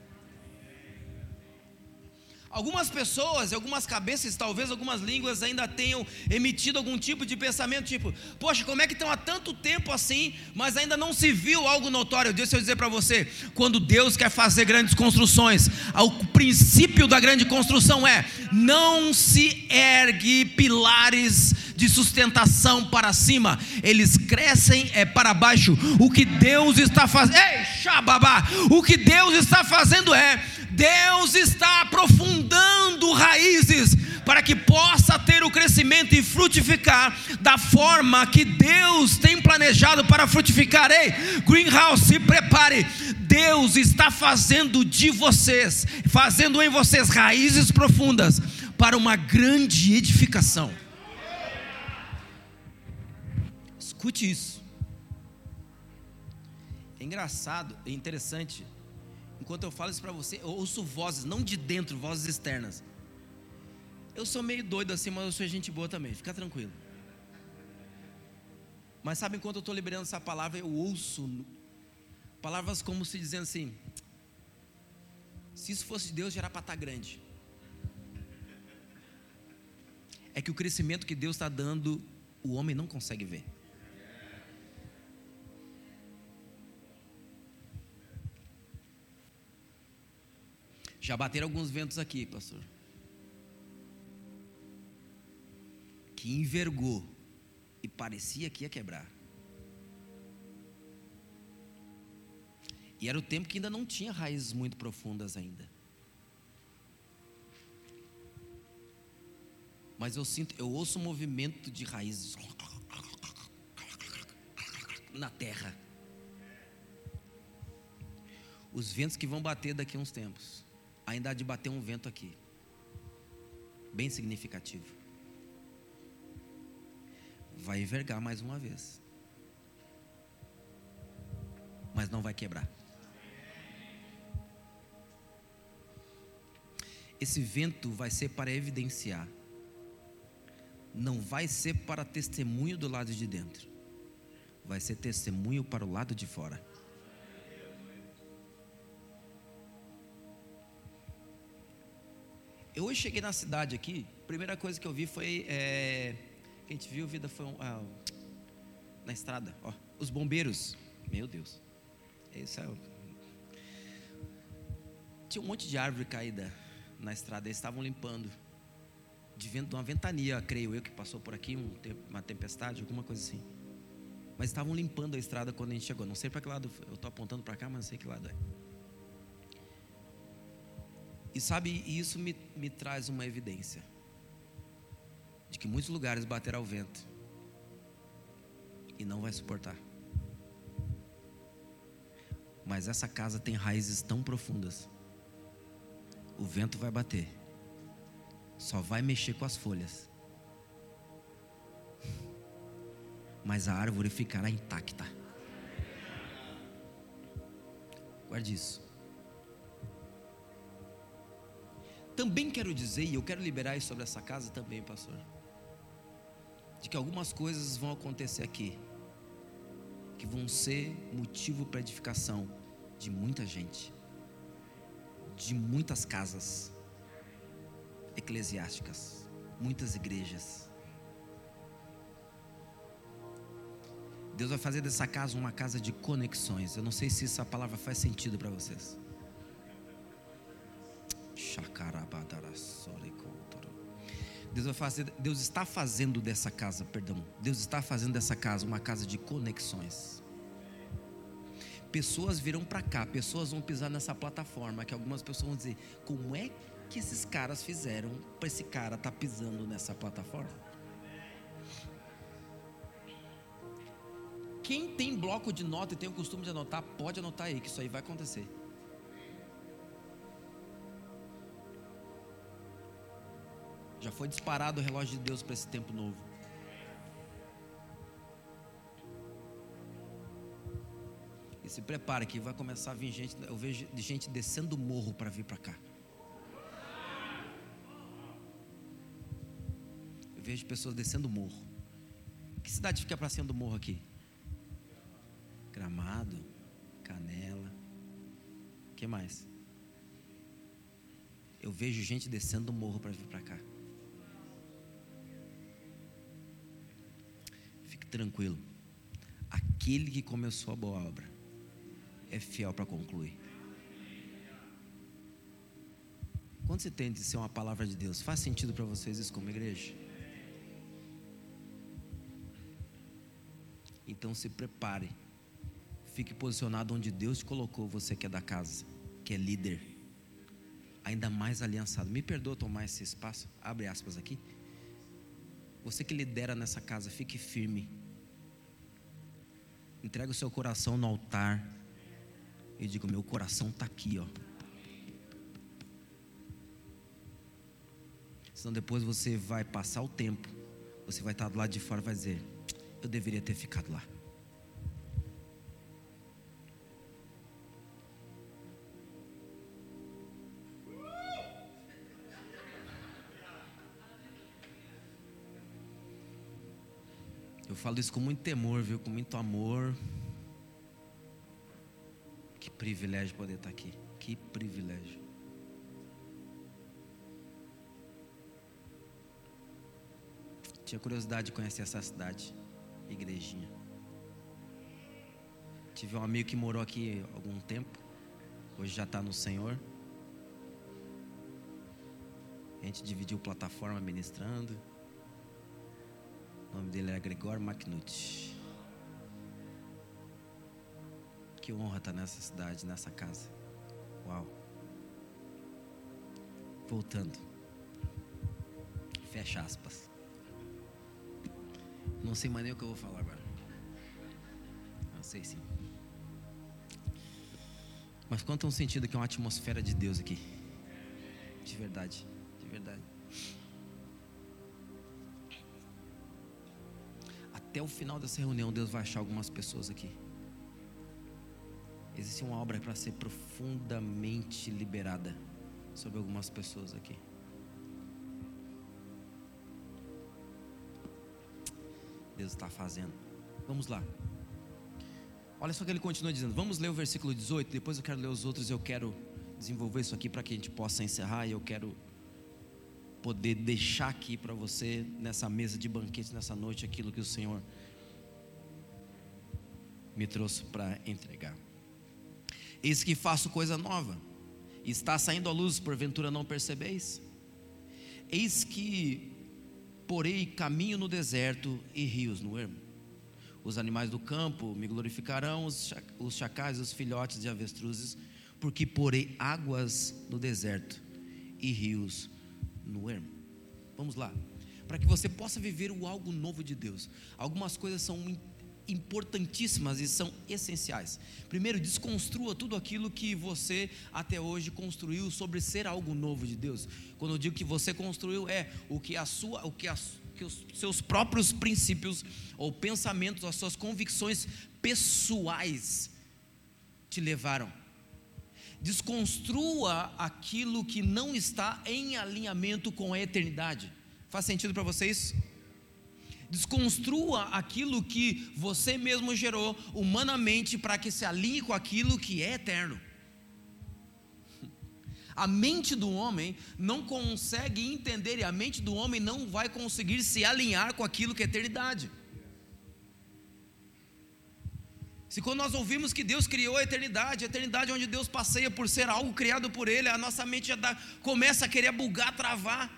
Algumas pessoas, algumas cabeças, talvez algumas línguas ainda tenham emitido algum tipo de pensamento, tipo, poxa, como é que estão há tanto tempo assim, mas ainda não se viu algo notório? Deixa eu dizer para você, quando Deus quer fazer grandes construções, o princípio da grande construção é: não se ergue pilares de sustentação para cima, eles crescem é para baixo. O que Deus está fazendo, ei, o que Deus está fazendo é Deus está aprofundando raízes para que possa ter o crescimento e frutificar da forma que Deus tem planejado para frutificar. Ei, Greenhouse, se prepare. Deus está fazendo de vocês, fazendo em vocês raízes profundas para uma grande edificação. Escute isso. É engraçado, é interessante Enquanto eu falo isso para você, eu ouço vozes, não de dentro, vozes externas. Eu sou meio doido assim, mas eu sou gente boa também, fica tranquilo. Mas sabe, enquanto eu estou liberando essa palavra, eu ouço palavras como se dizendo assim: se isso fosse de Deus, já era para estar tá grande. É que o crescimento que Deus está dando, o homem não consegue ver. Já bateram alguns ventos aqui, pastor. Que envergou e parecia que ia quebrar. E era o tempo que ainda não tinha raízes muito profundas ainda. Mas eu sinto, eu ouço um movimento de raízes na terra. Os ventos que vão bater daqui a uns tempos. Ainda há de bater um vento aqui. Bem significativo. Vai envergar mais uma vez. Mas não vai quebrar. esse vento vai ser para evidenciar, não vai ser para testemunho do lado de dentro, vai ser testemunho para o lado de fora. Eu hoje cheguei na cidade aqui, primeira coisa que eu vi foi. É, que a gente viu, vida foi um, ah, na estrada, ó, os bombeiros. Meu Deus, esse é tinha um monte de árvore caída na estrada, eles estavam limpando. De vento, uma ventania, creio eu, que passou por aqui, um, uma tempestade, alguma coisa assim. Mas estavam limpando a estrada quando a gente chegou. Não sei para que lado, eu estou apontando para cá, mas não sei que lado é. E sabe, isso me, me traz uma evidência de que muitos lugares baterá o vento e não vai suportar. Mas essa casa tem raízes tão profundas o vento vai bater, só vai mexer com as folhas, mas a árvore ficará intacta. Guarde isso. Também quero dizer, e eu quero liberar isso sobre essa casa também, pastor, de que algumas coisas vão acontecer aqui, que vão ser motivo para edificação de muita gente de muitas casas eclesiásticas, muitas igrejas. Deus vai fazer dessa casa uma casa de conexões. Eu não sei se essa palavra faz sentido para vocês. Deus vai fazer, Deus está fazendo dessa casa, perdão. Deus está fazendo dessa casa uma casa de conexões pessoas virão para cá, pessoas vão pisar nessa plataforma, que algumas pessoas vão dizer: como é que esses caras fizeram para esse cara estar tá pisando nessa plataforma? Quem tem bloco de nota e tem o costume de anotar, pode anotar aí, que isso aí vai acontecer. Já foi disparado o relógio de Deus para esse tempo novo. se prepara que vai começar a vir gente, eu vejo gente descendo o morro para vir para cá. Eu vejo pessoas descendo o morro. Que cidade fica para cima do morro aqui? Gramado, Canela. que mais? Eu vejo gente descendo o morro para vir para cá. Tranquilo. Aquele que começou a boa obra é fiel para concluir. Quando você tem de ser uma palavra de Deus, faz sentido para vocês isso como igreja? Então se prepare. Fique posicionado onde Deus colocou, você que é da casa, que é líder. Ainda mais aliançado. Me perdoa tomar esse espaço. Abre aspas aqui. Você que lidera nessa casa, fique firme. Entrega o seu coração no altar e digo: meu coração está aqui, ó. Senão depois você vai passar o tempo, você vai estar do lado de fora e vai dizer: eu deveria ter ficado lá. Falo isso com muito temor, viu? Com muito amor. Que privilégio poder estar aqui. Que privilégio. Tinha curiosidade de conhecer essa cidade, igrejinha. Tive um amigo que morou aqui algum tempo, hoje já está no Senhor. A gente dividiu plataforma ministrando. O nome dele é Gregor McNutt. Que honra estar nessa cidade, nessa casa. Uau. Voltando. Fecha aspas. Não sei mais nem o que eu vou falar agora. Não sei sim. Mas conta um sentido que é uma atmosfera de Deus aqui. De verdade. De verdade. Até o final dessa reunião, Deus vai achar algumas pessoas aqui. Existe uma obra para ser profundamente liberada sobre algumas pessoas aqui. Deus está fazendo. Vamos lá. Olha só que ele continua dizendo. Vamos ler o versículo 18. Depois eu quero ler os outros. Eu quero desenvolver isso aqui para que a gente possa encerrar. E eu quero poder deixar aqui para você, nessa mesa de banquete, nessa noite, aquilo que o Senhor me trouxe para entregar. Eis que faço coisa nova. Está saindo a luz, porventura não percebeis? Eis que porei caminho no deserto e rios no ermo. Os animais do campo me glorificarão, os chacais os filhotes de avestruzes, porque porei águas no deserto e rios no ermo. Vamos lá. Para que você possa viver o algo novo de Deus. Algumas coisas são importantíssimas e são essenciais. Primeiro, desconstrua tudo aquilo que você até hoje construiu sobre ser algo novo de Deus. Quando eu digo que você construiu é o que a sua, o que, a, que os seus próprios princípios ou pensamentos, as suas convicções pessoais te levaram. Desconstrua aquilo que não está em alinhamento com a eternidade. Faz sentido para vocês? desconstrua aquilo que você mesmo gerou humanamente para que se alinhe com aquilo que é eterno. A mente do homem não consegue entender e a mente do homem não vai conseguir se alinhar com aquilo que é eternidade. Se quando nós ouvimos que Deus criou a eternidade, a eternidade onde Deus passeia por ser algo criado por Ele, a nossa mente já dá, começa a querer bugar, travar.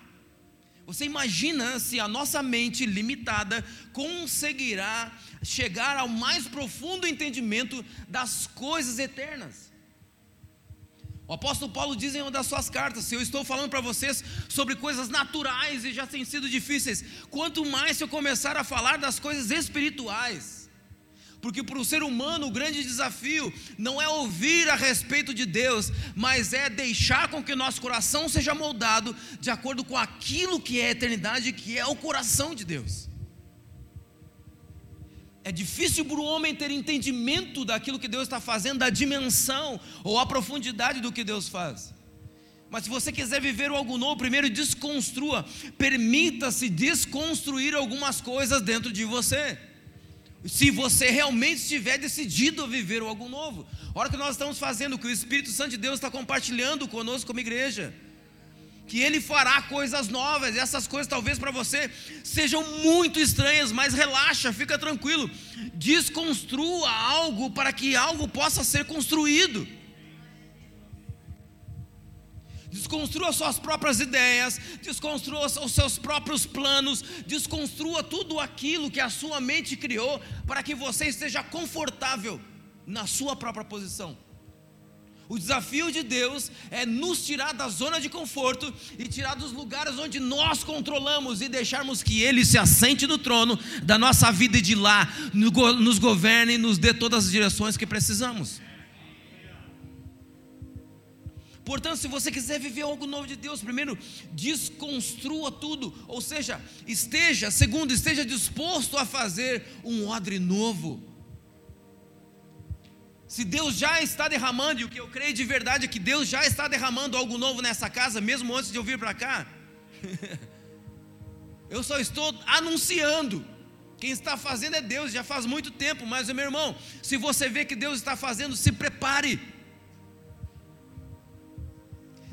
Você imagina se a nossa mente limitada conseguirá chegar ao mais profundo entendimento das coisas eternas? O apóstolo Paulo diz em uma das suas cartas: se eu estou falando para vocês sobre coisas naturais e já têm sido difíceis, quanto mais se eu começar a falar das coisas espirituais. Porque para o ser humano o grande desafio não é ouvir a respeito de Deus, mas é deixar com que o nosso coração seja moldado de acordo com aquilo que é a eternidade, que é o coração de Deus. É difícil para o homem ter entendimento daquilo que Deus está fazendo, da dimensão ou a profundidade do que Deus faz. Mas se você quiser viver algo novo, primeiro desconstrua, permita-se desconstruir algumas coisas dentro de você se você realmente estiver decidido a viver algo novo. A hora que nós estamos fazendo, que o Espírito Santo de Deus está compartilhando conosco como igreja, que Ele fará coisas novas, e essas coisas talvez para você sejam muito estranhas, mas relaxa, fica tranquilo, desconstrua algo para que algo possa ser construído. Desconstrua suas próprias ideias, desconstrua os seus próprios planos, desconstrua tudo aquilo que a sua mente criou para que você esteja confortável na sua própria posição. O desafio de Deus é nos tirar da zona de conforto e tirar dos lugares onde nós controlamos e deixarmos que Ele se assente no trono da nossa vida e de lá nos governe e nos dê todas as direções que precisamos. Portanto, se você quiser viver algo novo de Deus, primeiro desconstrua tudo, ou seja, esteja, segundo, esteja disposto a fazer um odre novo. Se Deus já está derramando, e o que eu creio de verdade é que Deus já está derramando algo novo nessa casa, mesmo antes de eu vir para cá, eu só estou anunciando. Quem está fazendo é Deus, já faz muito tempo, mas meu irmão, se você vê que Deus está fazendo, se prepare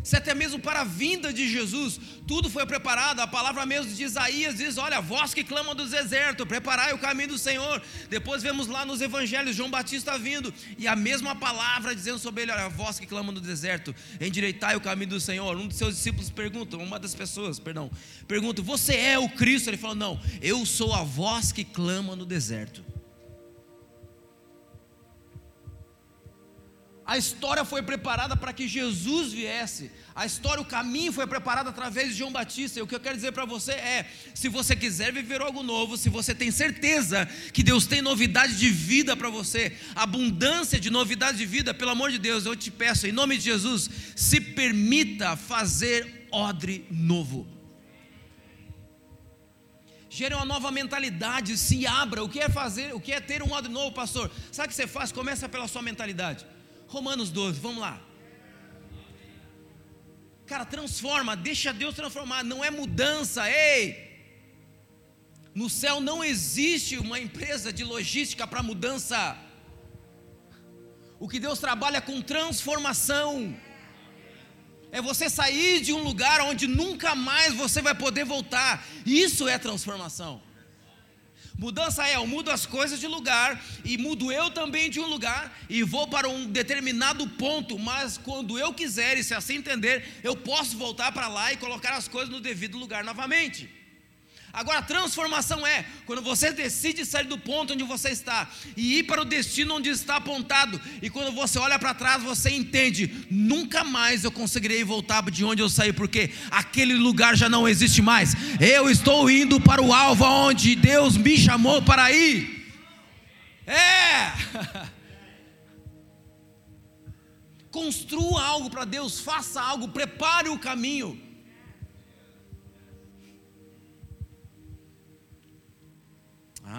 se até mesmo para a vinda de Jesus, tudo foi preparado. A palavra mesmo de Isaías diz: Olha, vós que clamam do deserto, preparai o caminho do Senhor. Depois vemos lá nos evangelhos João Batista vindo, e a mesma palavra dizendo sobre ele: Olha, vós que clamam do deserto, endireitai o caminho do Senhor. Um dos seus discípulos pergunta, uma das pessoas, perdão, pergunta: Você é o Cristo? Ele falou: Não, eu sou a voz que clama no deserto. A história foi preparada para que Jesus viesse. A história, o caminho foi preparado através de João Batista. E o que eu quero dizer para você é: se você quiser viver algo novo, se você tem certeza que Deus tem novidade de vida para você, abundância de novidade de vida, pelo amor de Deus, eu te peço, em nome de Jesus, se permita fazer odre novo. Gere uma nova mentalidade, se abra. O que é fazer? O que é ter um odre novo, pastor? Sabe o que você faz? Começa pela sua mentalidade. Romanos 12, vamos lá. Cara, transforma, deixa Deus transformar, não é mudança, ei. No céu não existe uma empresa de logística para mudança. O que Deus trabalha com transformação. É você sair de um lugar onde nunca mais você vai poder voltar. Isso é transformação. Mudança é, eu mudo as coisas de lugar e mudo eu também de um lugar e vou para um determinado ponto, mas quando eu quiser e se assim entender, eu posso voltar para lá e colocar as coisas no devido lugar novamente. Agora, transformação é quando você decide sair do ponto onde você está e ir para o destino onde está apontado. E quando você olha para trás, você entende: nunca mais eu conseguirei voltar de onde eu saí, porque aquele lugar já não existe mais. Eu estou indo para o alvo onde Deus me chamou para ir. É! Construa algo para Deus, faça algo, prepare o caminho.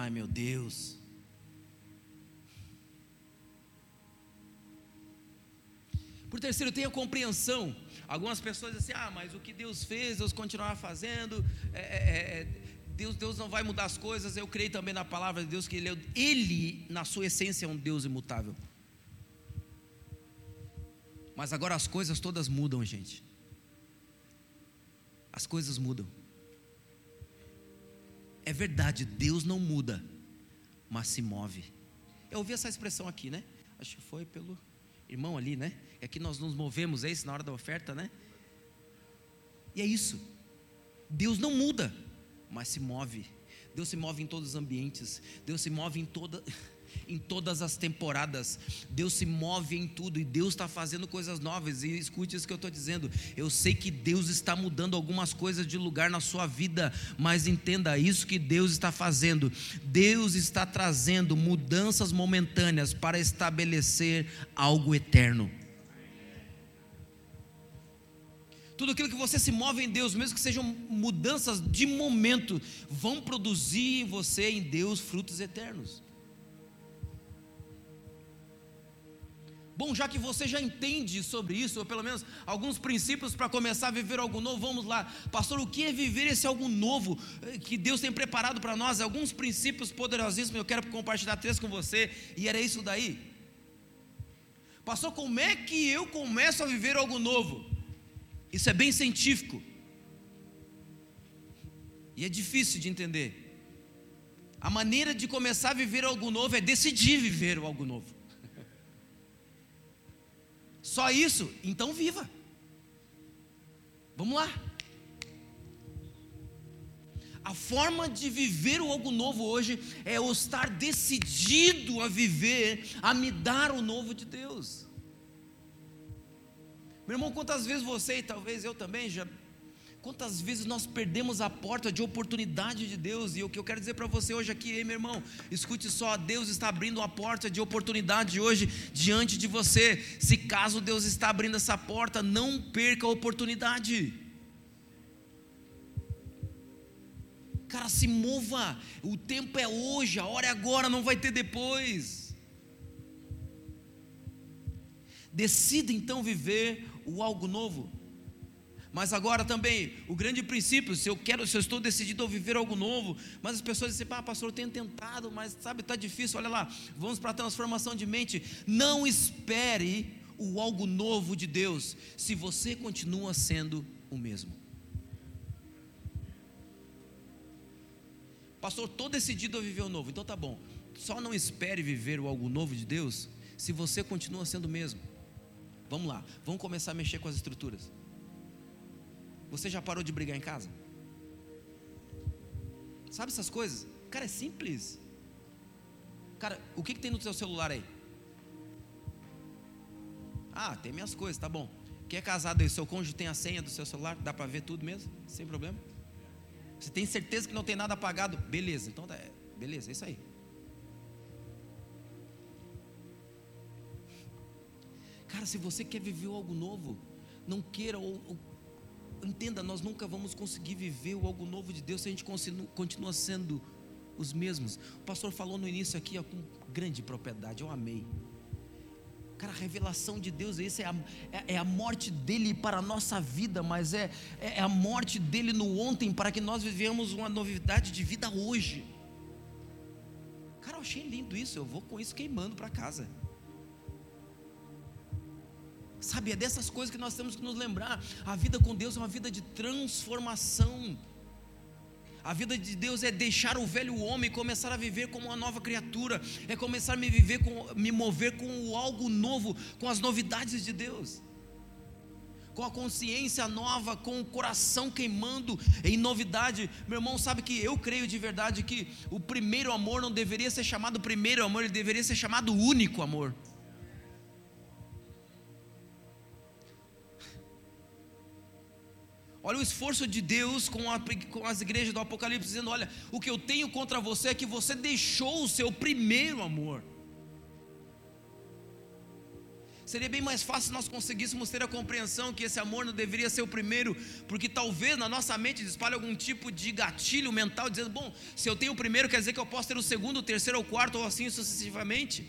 Ai meu Deus. Por terceiro, tenha compreensão. Algumas pessoas dizem assim: ah, mas o que Deus fez, Deus continuará fazendo. É, é, é, Deus, Deus não vai mudar as coisas. Eu creio também na palavra de Deus que Ele, é Ele, na sua essência, é um Deus imutável. Mas agora as coisas todas mudam, gente. As coisas mudam. É verdade, Deus não muda, mas se move. Eu ouvi essa expressão aqui, né? Acho que foi pelo irmão ali, né? É que nós nos movemos, é isso, na hora da oferta, né? E é isso. Deus não muda, mas se move. Deus se move em todos os ambientes. Deus se move em toda em todas as temporadas. Deus se move em tudo e Deus está fazendo coisas novas. E escute isso que eu estou dizendo. Eu sei que Deus está mudando algumas coisas de lugar na sua vida, mas entenda isso que Deus está fazendo. Deus está trazendo mudanças momentâneas para estabelecer algo eterno. Tudo aquilo que você se move em Deus, mesmo que sejam mudanças de momento, vão produzir em você, em Deus, frutos eternos. Bom, já que você já entende sobre isso, ou pelo menos alguns princípios para começar a viver algo novo, vamos lá. Pastor, o que é viver esse algo novo eh, que Deus tem preparado para nós? Alguns princípios poderosíssimos, eu quero compartilhar três com você, e era isso daí. Pastor, como é que eu começo a viver algo novo? Isso é bem científico. E é difícil de entender. A maneira de começar a viver algo novo é decidir viver algo novo. Só isso? Então viva. Vamos lá. A forma de viver o algo novo hoje é eu estar decidido a viver, a me dar o novo de Deus. Meu irmão, quantas vezes você e talvez eu também já Quantas vezes nós perdemos a porta de oportunidade de Deus? E o que eu quero dizer para você hoje aqui, meu irmão, escute só: Deus está abrindo a porta de oportunidade hoje diante de você. Se caso Deus está abrindo essa porta, não perca a oportunidade. Cara, se mova. O tempo é hoje, a hora é agora, não vai ter depois. Decida então viver o algo novo. Mas agora também, o grande princípio, se eu quero, se eu estou decidido a viver algo novo, mas as pessoas dizem, ah, pastor, eu tenho tentado, mas sabe, está difícil, olha lá, vamos para a transformação de mente. Não espere o algo novo de Deus, se você continua sendo o mesmo. Pastor, estou decidido a viver o novo, então tá bom. Só não espere viver o algo novo de Deus, se você continua sendo o mesmo. Vamos lá, vamos começar a mexer com as estruturas. Você já parou de brigar em casa? Sabe essas coisas? Cara, é simples. Cara, o que, que tem no seu celular aí? Ah, tem minhas coisas, tá bom. Quem é casado aí, seu cônjuge tem a senha do seu celular? Dá para ver tudo mesmo? Sem problema? Você tem certeza que não tem nada apagado? Beleza, então tá, beleza, é isso aí. Cara, se você quer viver algo novo, não queira ou, ou entenda, nós nunca vamos conseguir viver o algo novo de Deus se a gente continua, sendo os mesmos. O pastor falou no início aqui ó, com grande propriedade, eu amei. Cara, a revelação de Deus, esse é a, é, é a morte dele para a nossa vida, mas é, é a morte dele no ontem para que nós vivemos uma novidade de vida hoje. Cara, eu achei lindo isso, eu vou com isso queimando para casa. Sabe, é dessas coisas que nós temos que nos lembrar. A vida com Deus é uma vida de transformação. A vida de Deus é deixar o velho homem e começar a viver como uma nova criatura, é começar a me viver com, me mover com algo novo, com as novidades de Deus. Com a consciência nova, com o coração queimando em novidade. Meu irmão, sabe que eu creio de verdade que o primeiro amor não deveria ser chamado primeiro amor, ele deveria ser chamado único amor. Olha o esforço de Deus com, a, com, as igrejas do Apocalipse, dizendo: Olha, o que eu tenho contra você é que você deixou o seu primeiro amor. Seria bem mais fácil se nós conseguíssemos ter a compreensão que esse amor não deveria ser o primeiro, porque talvez na nossa mente espalhe algum tipo de gatilho mental, dizendo: Bom, se eu tenho o primeiro, quer dizer que eu posso ter o segundo, o terceiro, o quarto, ou assim sucessivamente.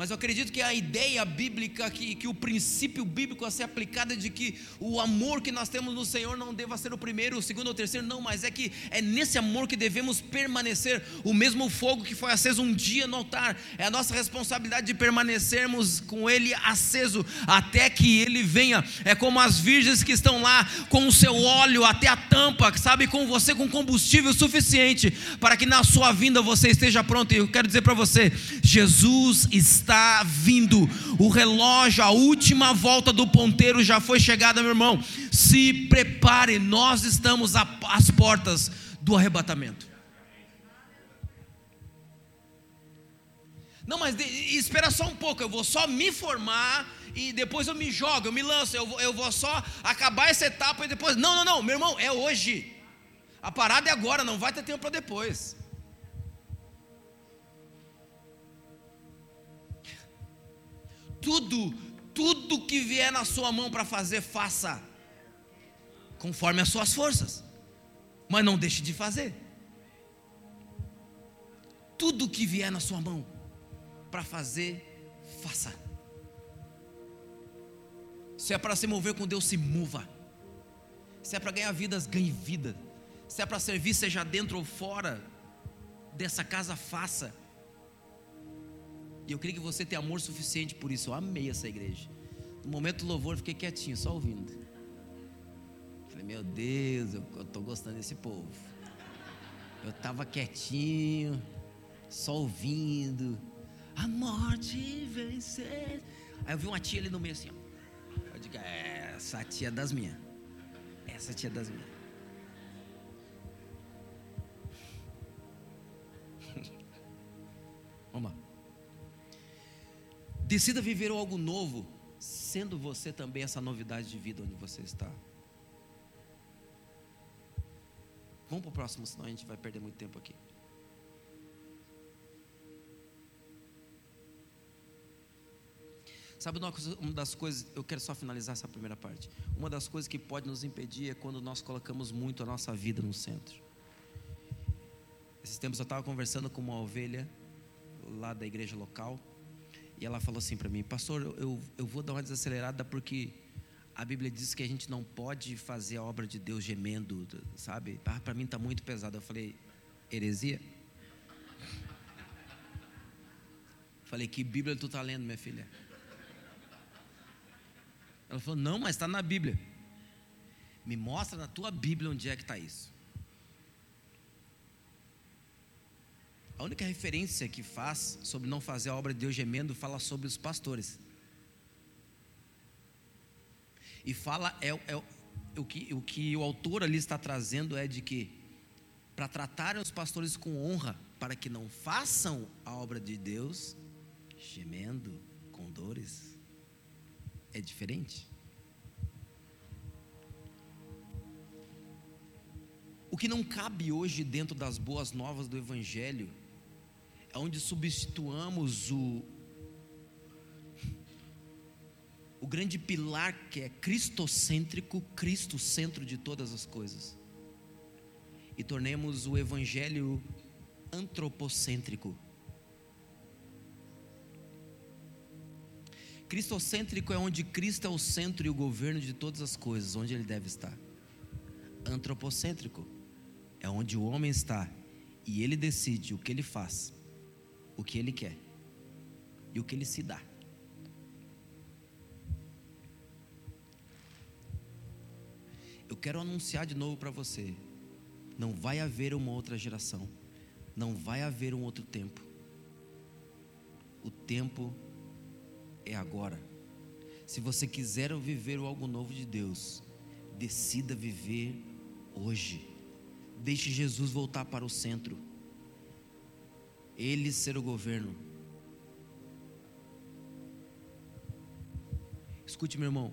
Mas eu acredito que a ideia bíblica, que, que o princípio bíblico a ser aplicado é de que o amor que nós temos no Senhor não deva ser o primeiro, o segundo ou o terceiro, não, mas é que é nesse amor que devemos permanecer. O mesmo fogo que foi aceso um dia no altar, é a nossa responsabilidade de permanecermos com ele aceso até que ele venha. É como as virgens que estão lá com o seu óleo até a tampa, sabe, com você com combustível suficiente para que na sua vinda você esteja pronto. E eu quero dizer para você, Jesus está está vindo. O relógio, a última volta do ponteiro já foi chegada, meu irmão. Se prepare, nós estamos às portas do arrebatamento. Não, mas de, espera só um pouco, eu vou só me formar e depois eu me jogo, eu me lanço, eu eu vou só acabar essa etapa e depois. Não, não, não, meu irmão, é hoje. A parada é agora, não vai ter tempo para depois. Tudo, tudo que vier na sua mão para fazer, faça, conforme as suas forças, mas não deixe de fazer. Tudo que vier na sua mão para fazer, faça. Se é para se mover com Deus, se mova. Se é para ganhar vidas, ganhe vida. Se é para servir, seja dentro ou fora dessa casa, faça. E eu queria que você tenha amor suficiente por isso. Eu amei essa igreja. No momento do louvor, fiquei quietinho, só ouvindo. Falei, meu Deus, eu estou gostando desse povo. Eu estava quietinho, só ouvindo. A morte vencer. Aí eu vi uma tia ali no meio assim. Ó. Eu digo, é, essa tia é das minhas. Essa tia é das minhas. Decida viver algo novo, sendo você também essa novidade de vida onde você está. Vamos para o próximo, senão a gente vai perder muito tempo aqui. Sabe uma das coisas, eu quero só finalizar essa primeira parte. Uma das coisas que pode nos impedir é quando nós colocamos muito a nossa vida no centro. Esses tempos eu estava conversando com uma ovelha lá da igreja local. E ela falou assim para mim, pastor, eu, eu vou dar uma desacelerada porque a Bíblia diz que a gente não pode fazer a obra de Deus gemendo, sabe? Ah, para mim está muito pesado. Eu falei, heresia? Falei, que Bíblia tu está lendo, minha filha? Ela falou, não, mas está na Bíblia. Me mostra na tua Bíblia onde é que está isso. A única referência que faz sobre não fazer a obra de Deus gemendo fala sobre os pastores. E fala, é, é, o, que, o que o autor ali está trazendo é de que, para tratarem os pastores com honra, para que não façam a obra de Deus gemendo, com dores, é diferente. O que não cabe hoje dentro das boas novas do Evangelho onde substituamos o, o grande pilar que é cristocêntrico, Cristo centro de todas as coisas. E tornemos o evangelho antropocêntrico. Cristocêntrico é onde Cristo é o centro e o governo de todas as coisas, onde ele deve estar. Antropocêntrico é onde o homem está e ele decide o que ele faz, o que ele quer e o que ele se dá. eu quero anunciar de novo para você: não vai haver uma outra geração, não vai haver um outro tempo. O tempo é agora. Se você quiser viver algo novo de Deus, decida viver hoje. Deixe Jesus voltar para o centro. Ele ser o governo. Escute, meu irmão.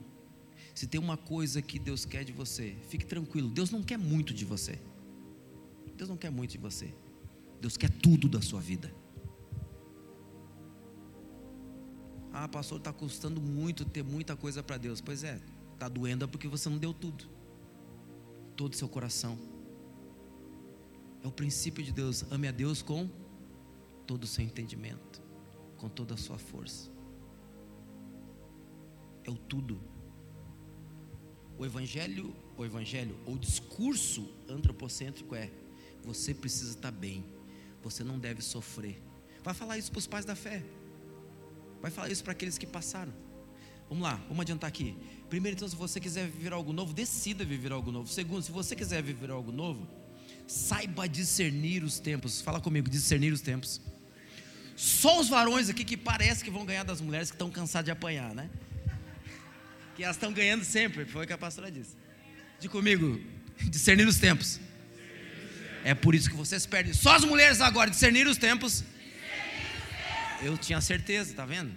Se tem uma coisa que Deus quer de você, fique tranquilo. Deus não quer muito de você. Deus não quer muito de você. Deus quer tudo da sua vida. Ah, pastor, está custando muito ter muita coisa para Deus. Pois é, está doendo é porque você não deu tudo. Todo o seu coração. É o princípio de Deus. Ame a Deus com todo o seu entendimento, com toda a sua força. É o tudo. O evangelho, o evangelho, ou o discurso antropocêntrico é: você precisa estar bem, você não deve sofrer. Vai falar isso para os pais da fé. Vai falar isso para aqueles que passaram. Vamos lá, vamos adiantar aqui. Primeiro, então, se você quiser viver algo novo, decida viver algo novo. Segundo, se você quiser viver algo novo, saiba discernir os tempos. Fala comigo, discernir os tempos. Só os varões aqui que parece que vão ganhar das mulheres que estão cansadas de apanhar, né? que elas estão ganhando sempre, foi o que a pastora disse. De comigo, discernir os tempos. É por isso que vocês perdem. Só as mulheres agora, discernir os tempos. Eu tinha certeza, tá vendo?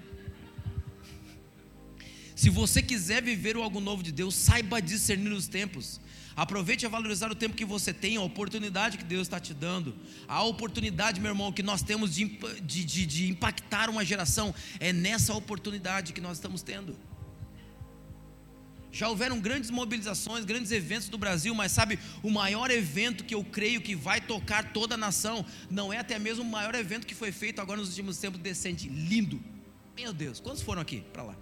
Se você quiser viver o algo novo de Deus, saiba discernir os tempos. Aproveite a valorizar o tempo que você tem, a oportunidade que Deus está te dando. A oportunidade, meu irmão, que nós temos de, de, de, de impactar uma geração, é nessa oportunidade que nós estamos tendo. Já houveram grandes mobilizações, grandes eventos do Brasil, mas sabe, o maior evento que eu creio que vai tocar toda a nação, não é até mesmo o maior evento que foi feito agora nos últimos tempos decente, lindo. Meu Deus, quantos foram aqui para lá?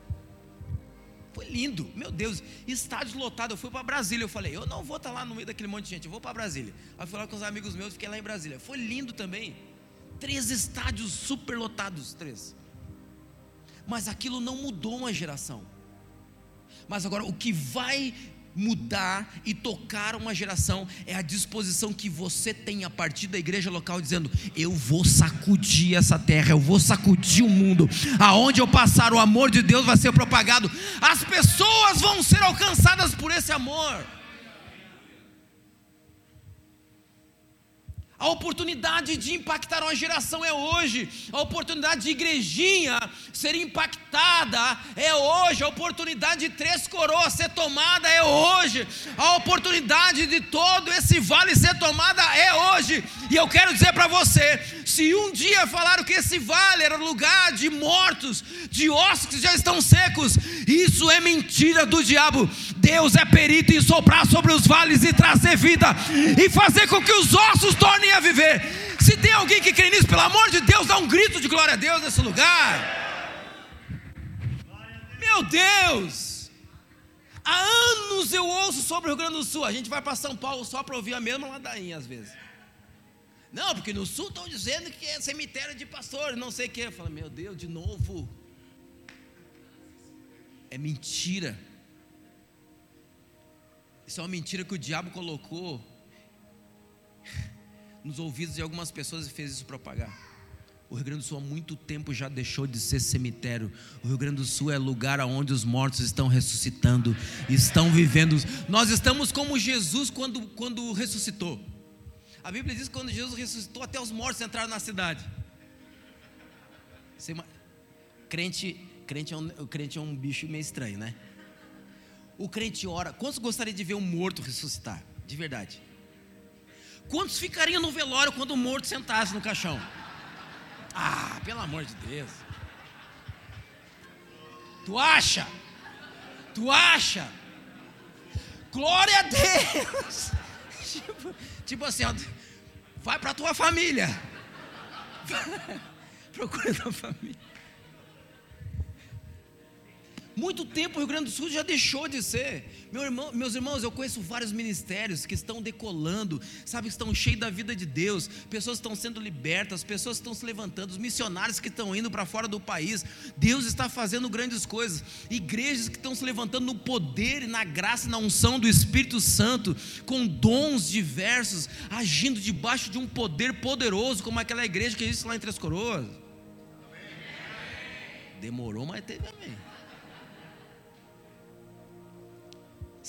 Foi lindo, meu Deus, estádio lotado. Eu fui para Brasília, eu falei, eu não vou estar tá lá no meio daquele monte de gente, eu vou para Brasília. Aí fui lá com os amigos meus, fiquei lá em Brasília. Foi lindo também. Três estádios super lotados, três. Mas aquilo não mudou uma geração. Mas agora, o que vai mudar e tocar uma geração é a disposição que você tem a partir da igreja local dizendo: eu vou sacudir essa terra, eu vou sacudir o mundo. Aonde eu passar o amor de Deus vai ser propagado. As pessoas vão ser alcançadas por esse amor. A oportunidade de impactar uma geração é hoje. A oportunidade de igrejinha ser impactada é hoje. A oportunidade de três coroas ser tomada é hoje. A oportunidade de todo esse vale ser tomada é hoje. E eu quero dizer para você: se um dia falaram que esse vale era lugar de mortos, de ossos que já estão secos, isso é mentira do diabo. Deus é perito em soprar sobre os vales e trazer vida e fazer com que os ossos tornem a viver. Se tem alguém que crê nisso, pelo amor de Deus, dá um grito de glória a Deus nesse lugar. Meu Deus! A Quantos eu ouço sobre o Rio Grande do Sul? A gente vai para São Paulo só para ouvir a mesma ladainha às vezes. Não, porque no sul estão dizendo que é cemitério de pastores, não sei o que. Eu falo, meu Deus, de novo. É mentira. Isso é uma mentira que o diabo colocou nos ouvidos de algumas pessoas e fez isso propagar. O Rio Grande do Sul há muito tempo já deixou de ser cemitério. O Rio Grande do Sul é lugar onde os mortos estão ressuscitando, estão vivendo. Nós estamos como Jesus quando, quando ressuscitou. A Bíblia diz que quando Jesus ressuscitou, até os mortos entraram na cidade. Crente, crente, é um, crente é um bicho meio estranho, né? O crente ora. Quantos gostariam de ver um morto ressuscitar? De verdade. Quantos ficariam no velório quando o morto sentasse no caixão? Ah, pelo amor de Deus. Tu acha? Tu acha? Glória a Deus. Tipo, tipo assim, ó, vai para tua família. Procura tua família. Muito tempo o Rio Grande do Sul já deixou de ser. Meu irmão, meus irmãos, eu conheço vários ministérios que estão decolando, sabe, que estão cheios da vida de Deus. Pessoas estão sendo libertas, pessoas estão se levantando, os missionários que estão indo para fora do país. Deus está fazendo grandes coisas. Igrejas que estão se levantando no poder e na graça e na unção do Espírito Santo, com dons diversos, agindo debaixo de um poder poderoso, como aquela igreja que existe lá em Três Coroas. Demorou, mas teve amém.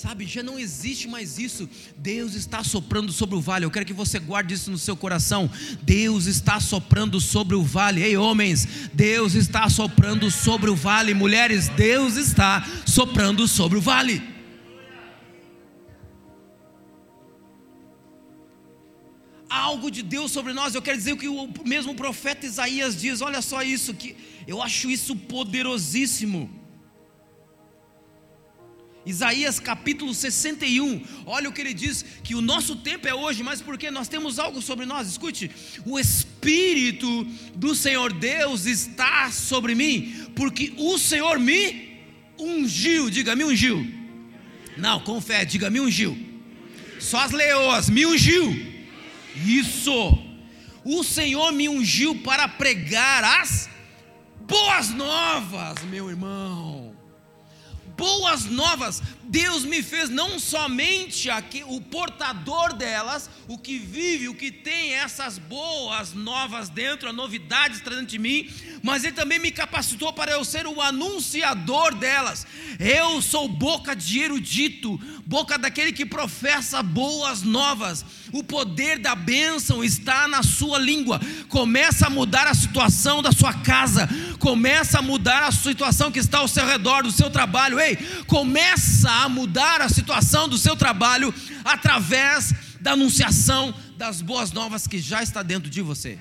Sabe, já não existe mais isso. Deus está soprando sobre o vale. Eu quero que você guarde isso no seu coração. Deus está soprando sobre o vale. Ei, homens, Deus está soprando sobre o vale. Mulheres, Deus está soprando sobre o vale. Algo de Deus sobre nós. Eu quero dizer o que o mesmo profeta Isaías diz. Olha só isso que eu acho isso poderosíssimo. Isaías capítulo 61, olha o que ele diz: que o nosso tempo é hoje, mas porque nós temos algo sobre nós, escute, o Espírito do Senhor Deus está sobre mim, porque o Senhor me ungiu, diga me ungiu, não, com fé, diga me ungiu, só as leoas, me ungiu, isso, o Senhor me ungiu para pregar as boas novas, meu irmão boas novas, Deus me fez não somente aqui, o portador delas, o que vive, o que tem essas boas novas dentro, as novidades trazendo de mim, mas Ele também me capacitou para eu ser o anunciador delas. Eu sou boca de erudito, boca daquele que professa boas novas. O poder da bênção está na sua língua. Começa a mudar a situação da sua casa, começa a mudar a situação que está ao seu redor, do seu trabalho. Ei, começa a mudar a situação do seu trabalho através da anunciação das boas novas que já está dentro de você.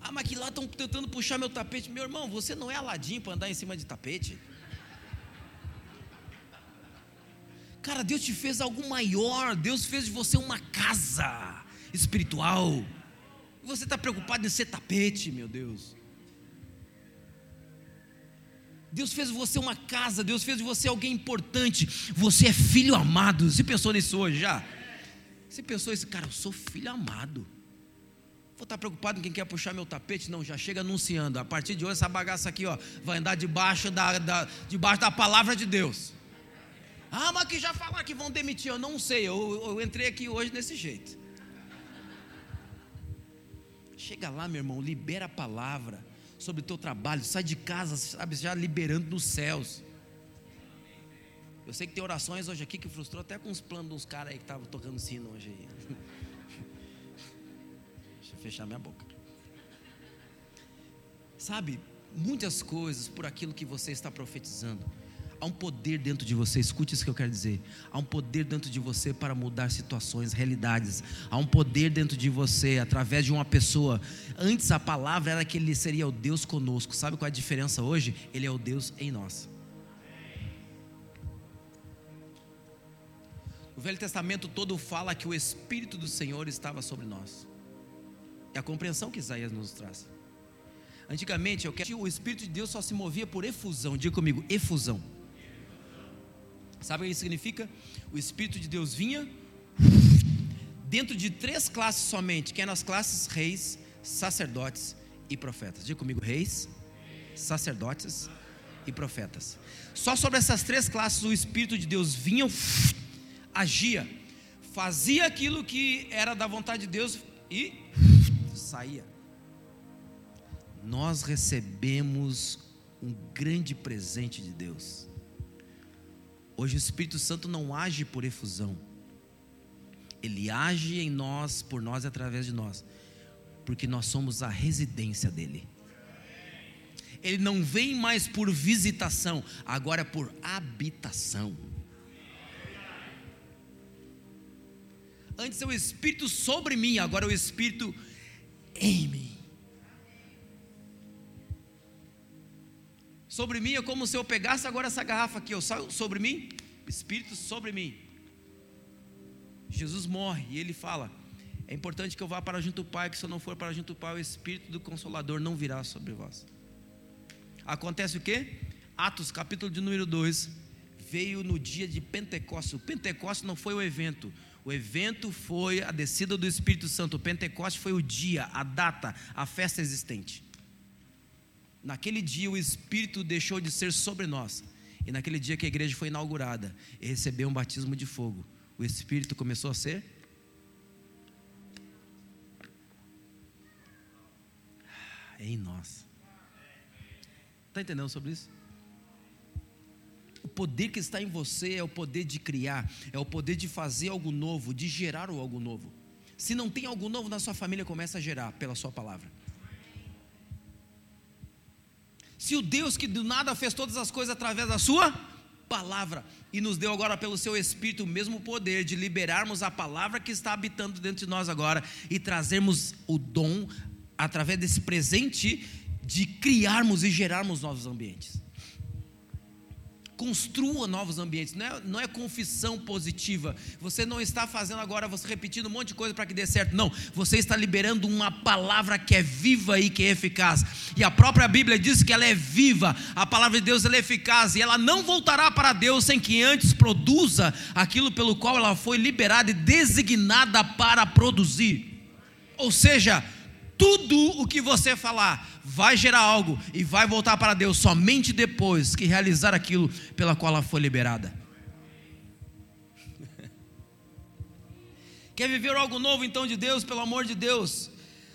Ah, mas que lá estão tentando puxar meu tapete. Meu irmão, você não é aladinho para andar em cima de tapete. Cara, Deus te fez algo maior. Deus fez de você uma casa espiritual. E você está preocupado em ser tapete, meu Deus. Deus fez de você uma casa, Deus fez de você alguém importante. Você é filho amado. Você pensou nisso hoje já? Você pensou isso, cara, eu sou filho amado. Vou estar preocupado em quem quer puxar meu tapete? Não, já chega anunciando. A partir de hoje, essa bagaça aqui ó, vai andar debaixo da, da, debaixo da palavra de Deus. Ah, mas que já falaram que vão demitir. Eu não sei, eu, eu entrei aqui hoje desse jeito. Chega lá, meu irmão, libera a palavra sobre o teu trabalho, sai de casa, sabe, já liberando nos céus. Eu sei que tem orações hoje aqui que frustrou até com os planos dos caras aí que estavam tocando sino hoje aí. Deixa eu fechar minha boca. Sabe, muitas coisas por aquilo que você está profetizando. Há um poder dentro de você, escute isso que eu quero dizer. Há um poder dentro de você para mudar situações, realidades. Há um poder dentro de você através de uma pessoa. Antes a palavra era que ele seria o Deus conosco. Sabe qual é a diferença hoje? Ele é o Deus em nós. O Velho Testamento todo fala que o Espírito do Senhor estava sobre nós. É a compreensão que Isaías nos traz. Antigamente, eu quero o Espírito de Deus só se movia por efusão. Diga comigo, efusão. Sabe o que isso significa? O Espírito de Deus vinha dentro de três classes somente, que é nas classes reis, sacerdotes e profetas. Diga comigo, reis, sacerdotes e profetas. Só sobre essas três classes o Espírito de Deus vinha, agia, fazia aquilo que era da vontade de Deus e saía. Nós recebemos um grande presente de Deus. Hoje o Espírito Santo não age por efusão. Ele age em nós, por nós e através de nós, porque nós somos a residência dele. Ele não vem mais por visitação, agora é por habitação. Antes é o Espírito sobre mim, agora é o Espírito em mim. Sobre mim é como se eu pegasse agora essa garrafa aqui, eu saio sobre mim, Espírito sobre mim. Jesus morre e ele fala: É importante que eu vá para junto do Pai, que se eu não for para junto do Pai, o Espírito do Consolador não virá sobre vós. Acontece o que? Atos, capítulo de número 2, veio no dia de Pentecostes. O Pentecostes não foi o evento, o evento foi a descida do Espírito Santo. O Pentecostes foi o dia, a data, a festa existente. Naquele dia o Espírito deixou de ser sobre nós. E naquele dia que a igreja foi inaugurada e recebeu um batismo de fogo, o Espírito começou a ser em nós. Está entendendo sobre isso? O poder que está em você é o poder de criar, é o poder de fazer algo novo, de gerar algo novo. Se não tem algo novo na sua família, começa a gerar pela sua palavra. Se o Deus que do nada fez todas as coisas através da sua palavra e nos deu agora pelo seu espírito o mesmo poder de liberarmos a palavra que está habitando dentro de nós agora e trazermos o dom através desse presente de criarmos e gerarmos novos ambientes. Construa novos ambientes, não é, não é confissão positiva. Você não está fazendo agora, você repetindo um monte de coisa para que dê certo. Não, você está liberando uma palavra que é viva e que é eficaz. E a própria Bíblia diz que ela é viva, a palavra de Deus é eficaz e ela não voltará para Deus sem que antes produza aquilo pelo qual ela foi liberada e designada para produzir. Ou seja, tudo o que você falar vai gerar algo e vai voltar para Deus somente depois que realizar aquilo pela qual ela foi liberada. Quer viver algo novo então de Deus, pelo amor de Deus?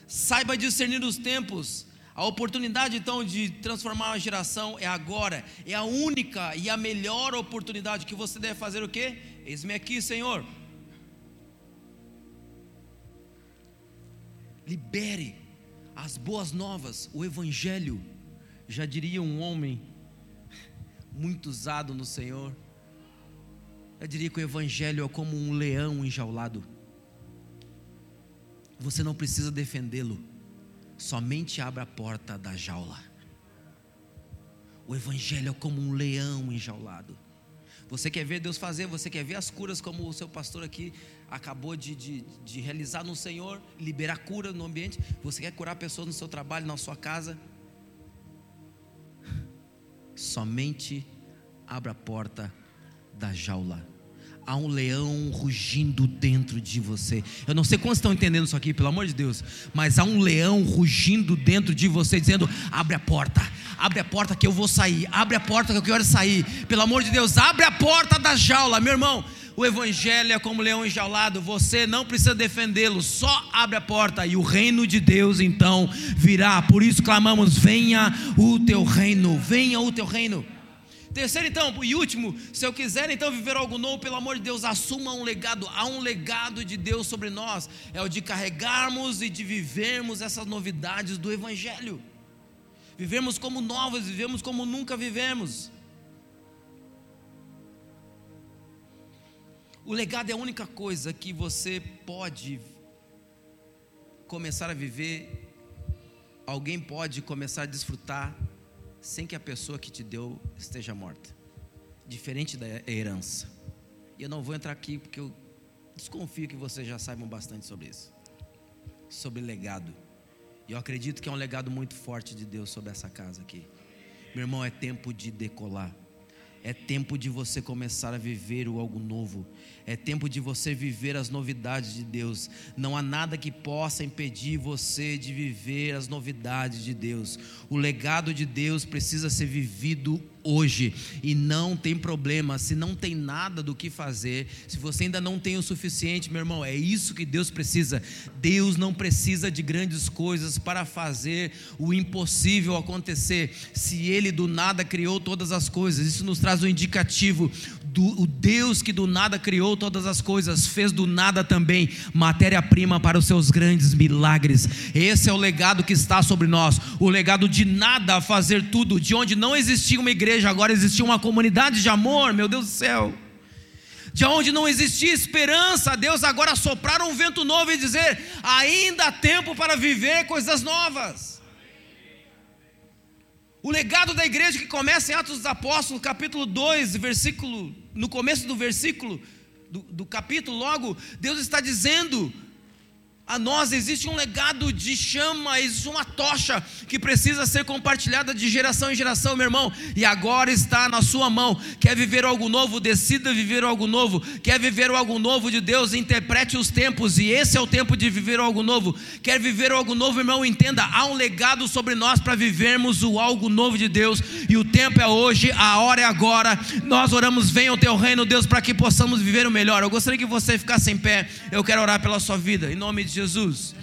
Saiba discernir os tempos. A oportunidade então de transformar uma geração é agora, é a única e a melhor oportunidade que você deve fazer o quê? Eis-me aqui, Senhor. Libere as boas novas, o Evangelho, já diria um homem muito usado no Senhor, eu diria que o Evangelho é como um leão enjaulado. Você não precisa defendê-lo, somente abra a porta da jaula. O Evangelho é como um leão enjaulado. Você quer ver Deus fazer, você quer ver as curas como o seu pastor aqui acabou de, de, de realizar no Senhor, liberar cura no ambiente. Você quer curar pessoas no seu trabalho, na sua casa? Somente abra a porta da jaula. Há um leão rugindo dentro de você. Eu não sei quantos estão entendendo isso aqui, pelo amor de Deus. Mas há um leão rugindo dentro de você, dizendo: abre a porta, abre a porta que eu vou sair, abre a porta que eu quero sair. Pelo amor de Deus, abre a porta da jaula, meu irmão. O evangelho é como leão enjaulado, você não precisa defendê-lo, só abre a porta e o reino de Deus então virá. Por isso clamamos: venha o teu reino, venha o teu reino. Terceiro, então, e último, se eu quiser então viver algo novo, pelo amor de Deus, assuma um legado. Há um legado de Deus sobre nós, é o de carregarmos e de vivermos essas novidades do Evangelho. Vivemos como novos, vivemos como nunca vivemos. O legado é a única coisa que você pode começar a viver, alguém pode começar a desfrutar sem que a pessoa que te deu esteja morta. Diferente da herança. E eu não vou entrar aqui porque eu desconfio que vocês já saibam bastante sobre isso. Sobre legado. E eu acredito que é um legado muito forte de Deus sobre essa casa aqui. Meu irmão, é tempo de decolar. É tempo de você começar a viver o algo novo. É tempo de você viver as novidades de Deus. Não há nada que possa impedir você de viver as novidades de Deus. O legado de Deus precisa ser vivido hoje e não tem problema se não tem nada do que fazer, se você ainda não tem o suficiente, meu irmão, é isso que Deus precisa. Deus não precisa de grandes coisas para fazer o impossível acontecer. Se ele do nada criou todas as coisas, isso nos traz um indicativo do o Deus que do nada criou todas as coisas, fez do nada também matéria-prima para os seus grandes milagres. Esse é o legado que está sobre nós, o legado de nada fazer tudo, de onde não existia uma igreja, agora existia uma comunidade de amor, meu Deus do céu. De onde não existia esperança, Deus agora soprar um vento novo e dizer: ainda há tempo para viver coisas novas. O legado da igreja que começa em Atos dos Apóstolos, capítulo 2, versículo, no começo do versículo do, do capítulo, logo, Deus está dizendo a nós existe um legado de chama, existe uma tocha que precisa ser compartilhada de geração em geração, meu irmão, e agora está na sua mão. Quer viver algo novo? Decida viver algo novo. Quer viver algo novo de Deus? Interprete os tempos, e esse é o tempo de viver algo novo. Quer viver algo novo, irmão? Entenda, há um legado sobre nós para vivermos o algo novo de Deus, e o tempo é hoje, a hora é agora. Nós oramos, venha o teu reino, Deus, para que possamos viver o melhor. Eu gostaria que você ficasse em pé, eu quero orar pela sua vida, em nome de Jesus.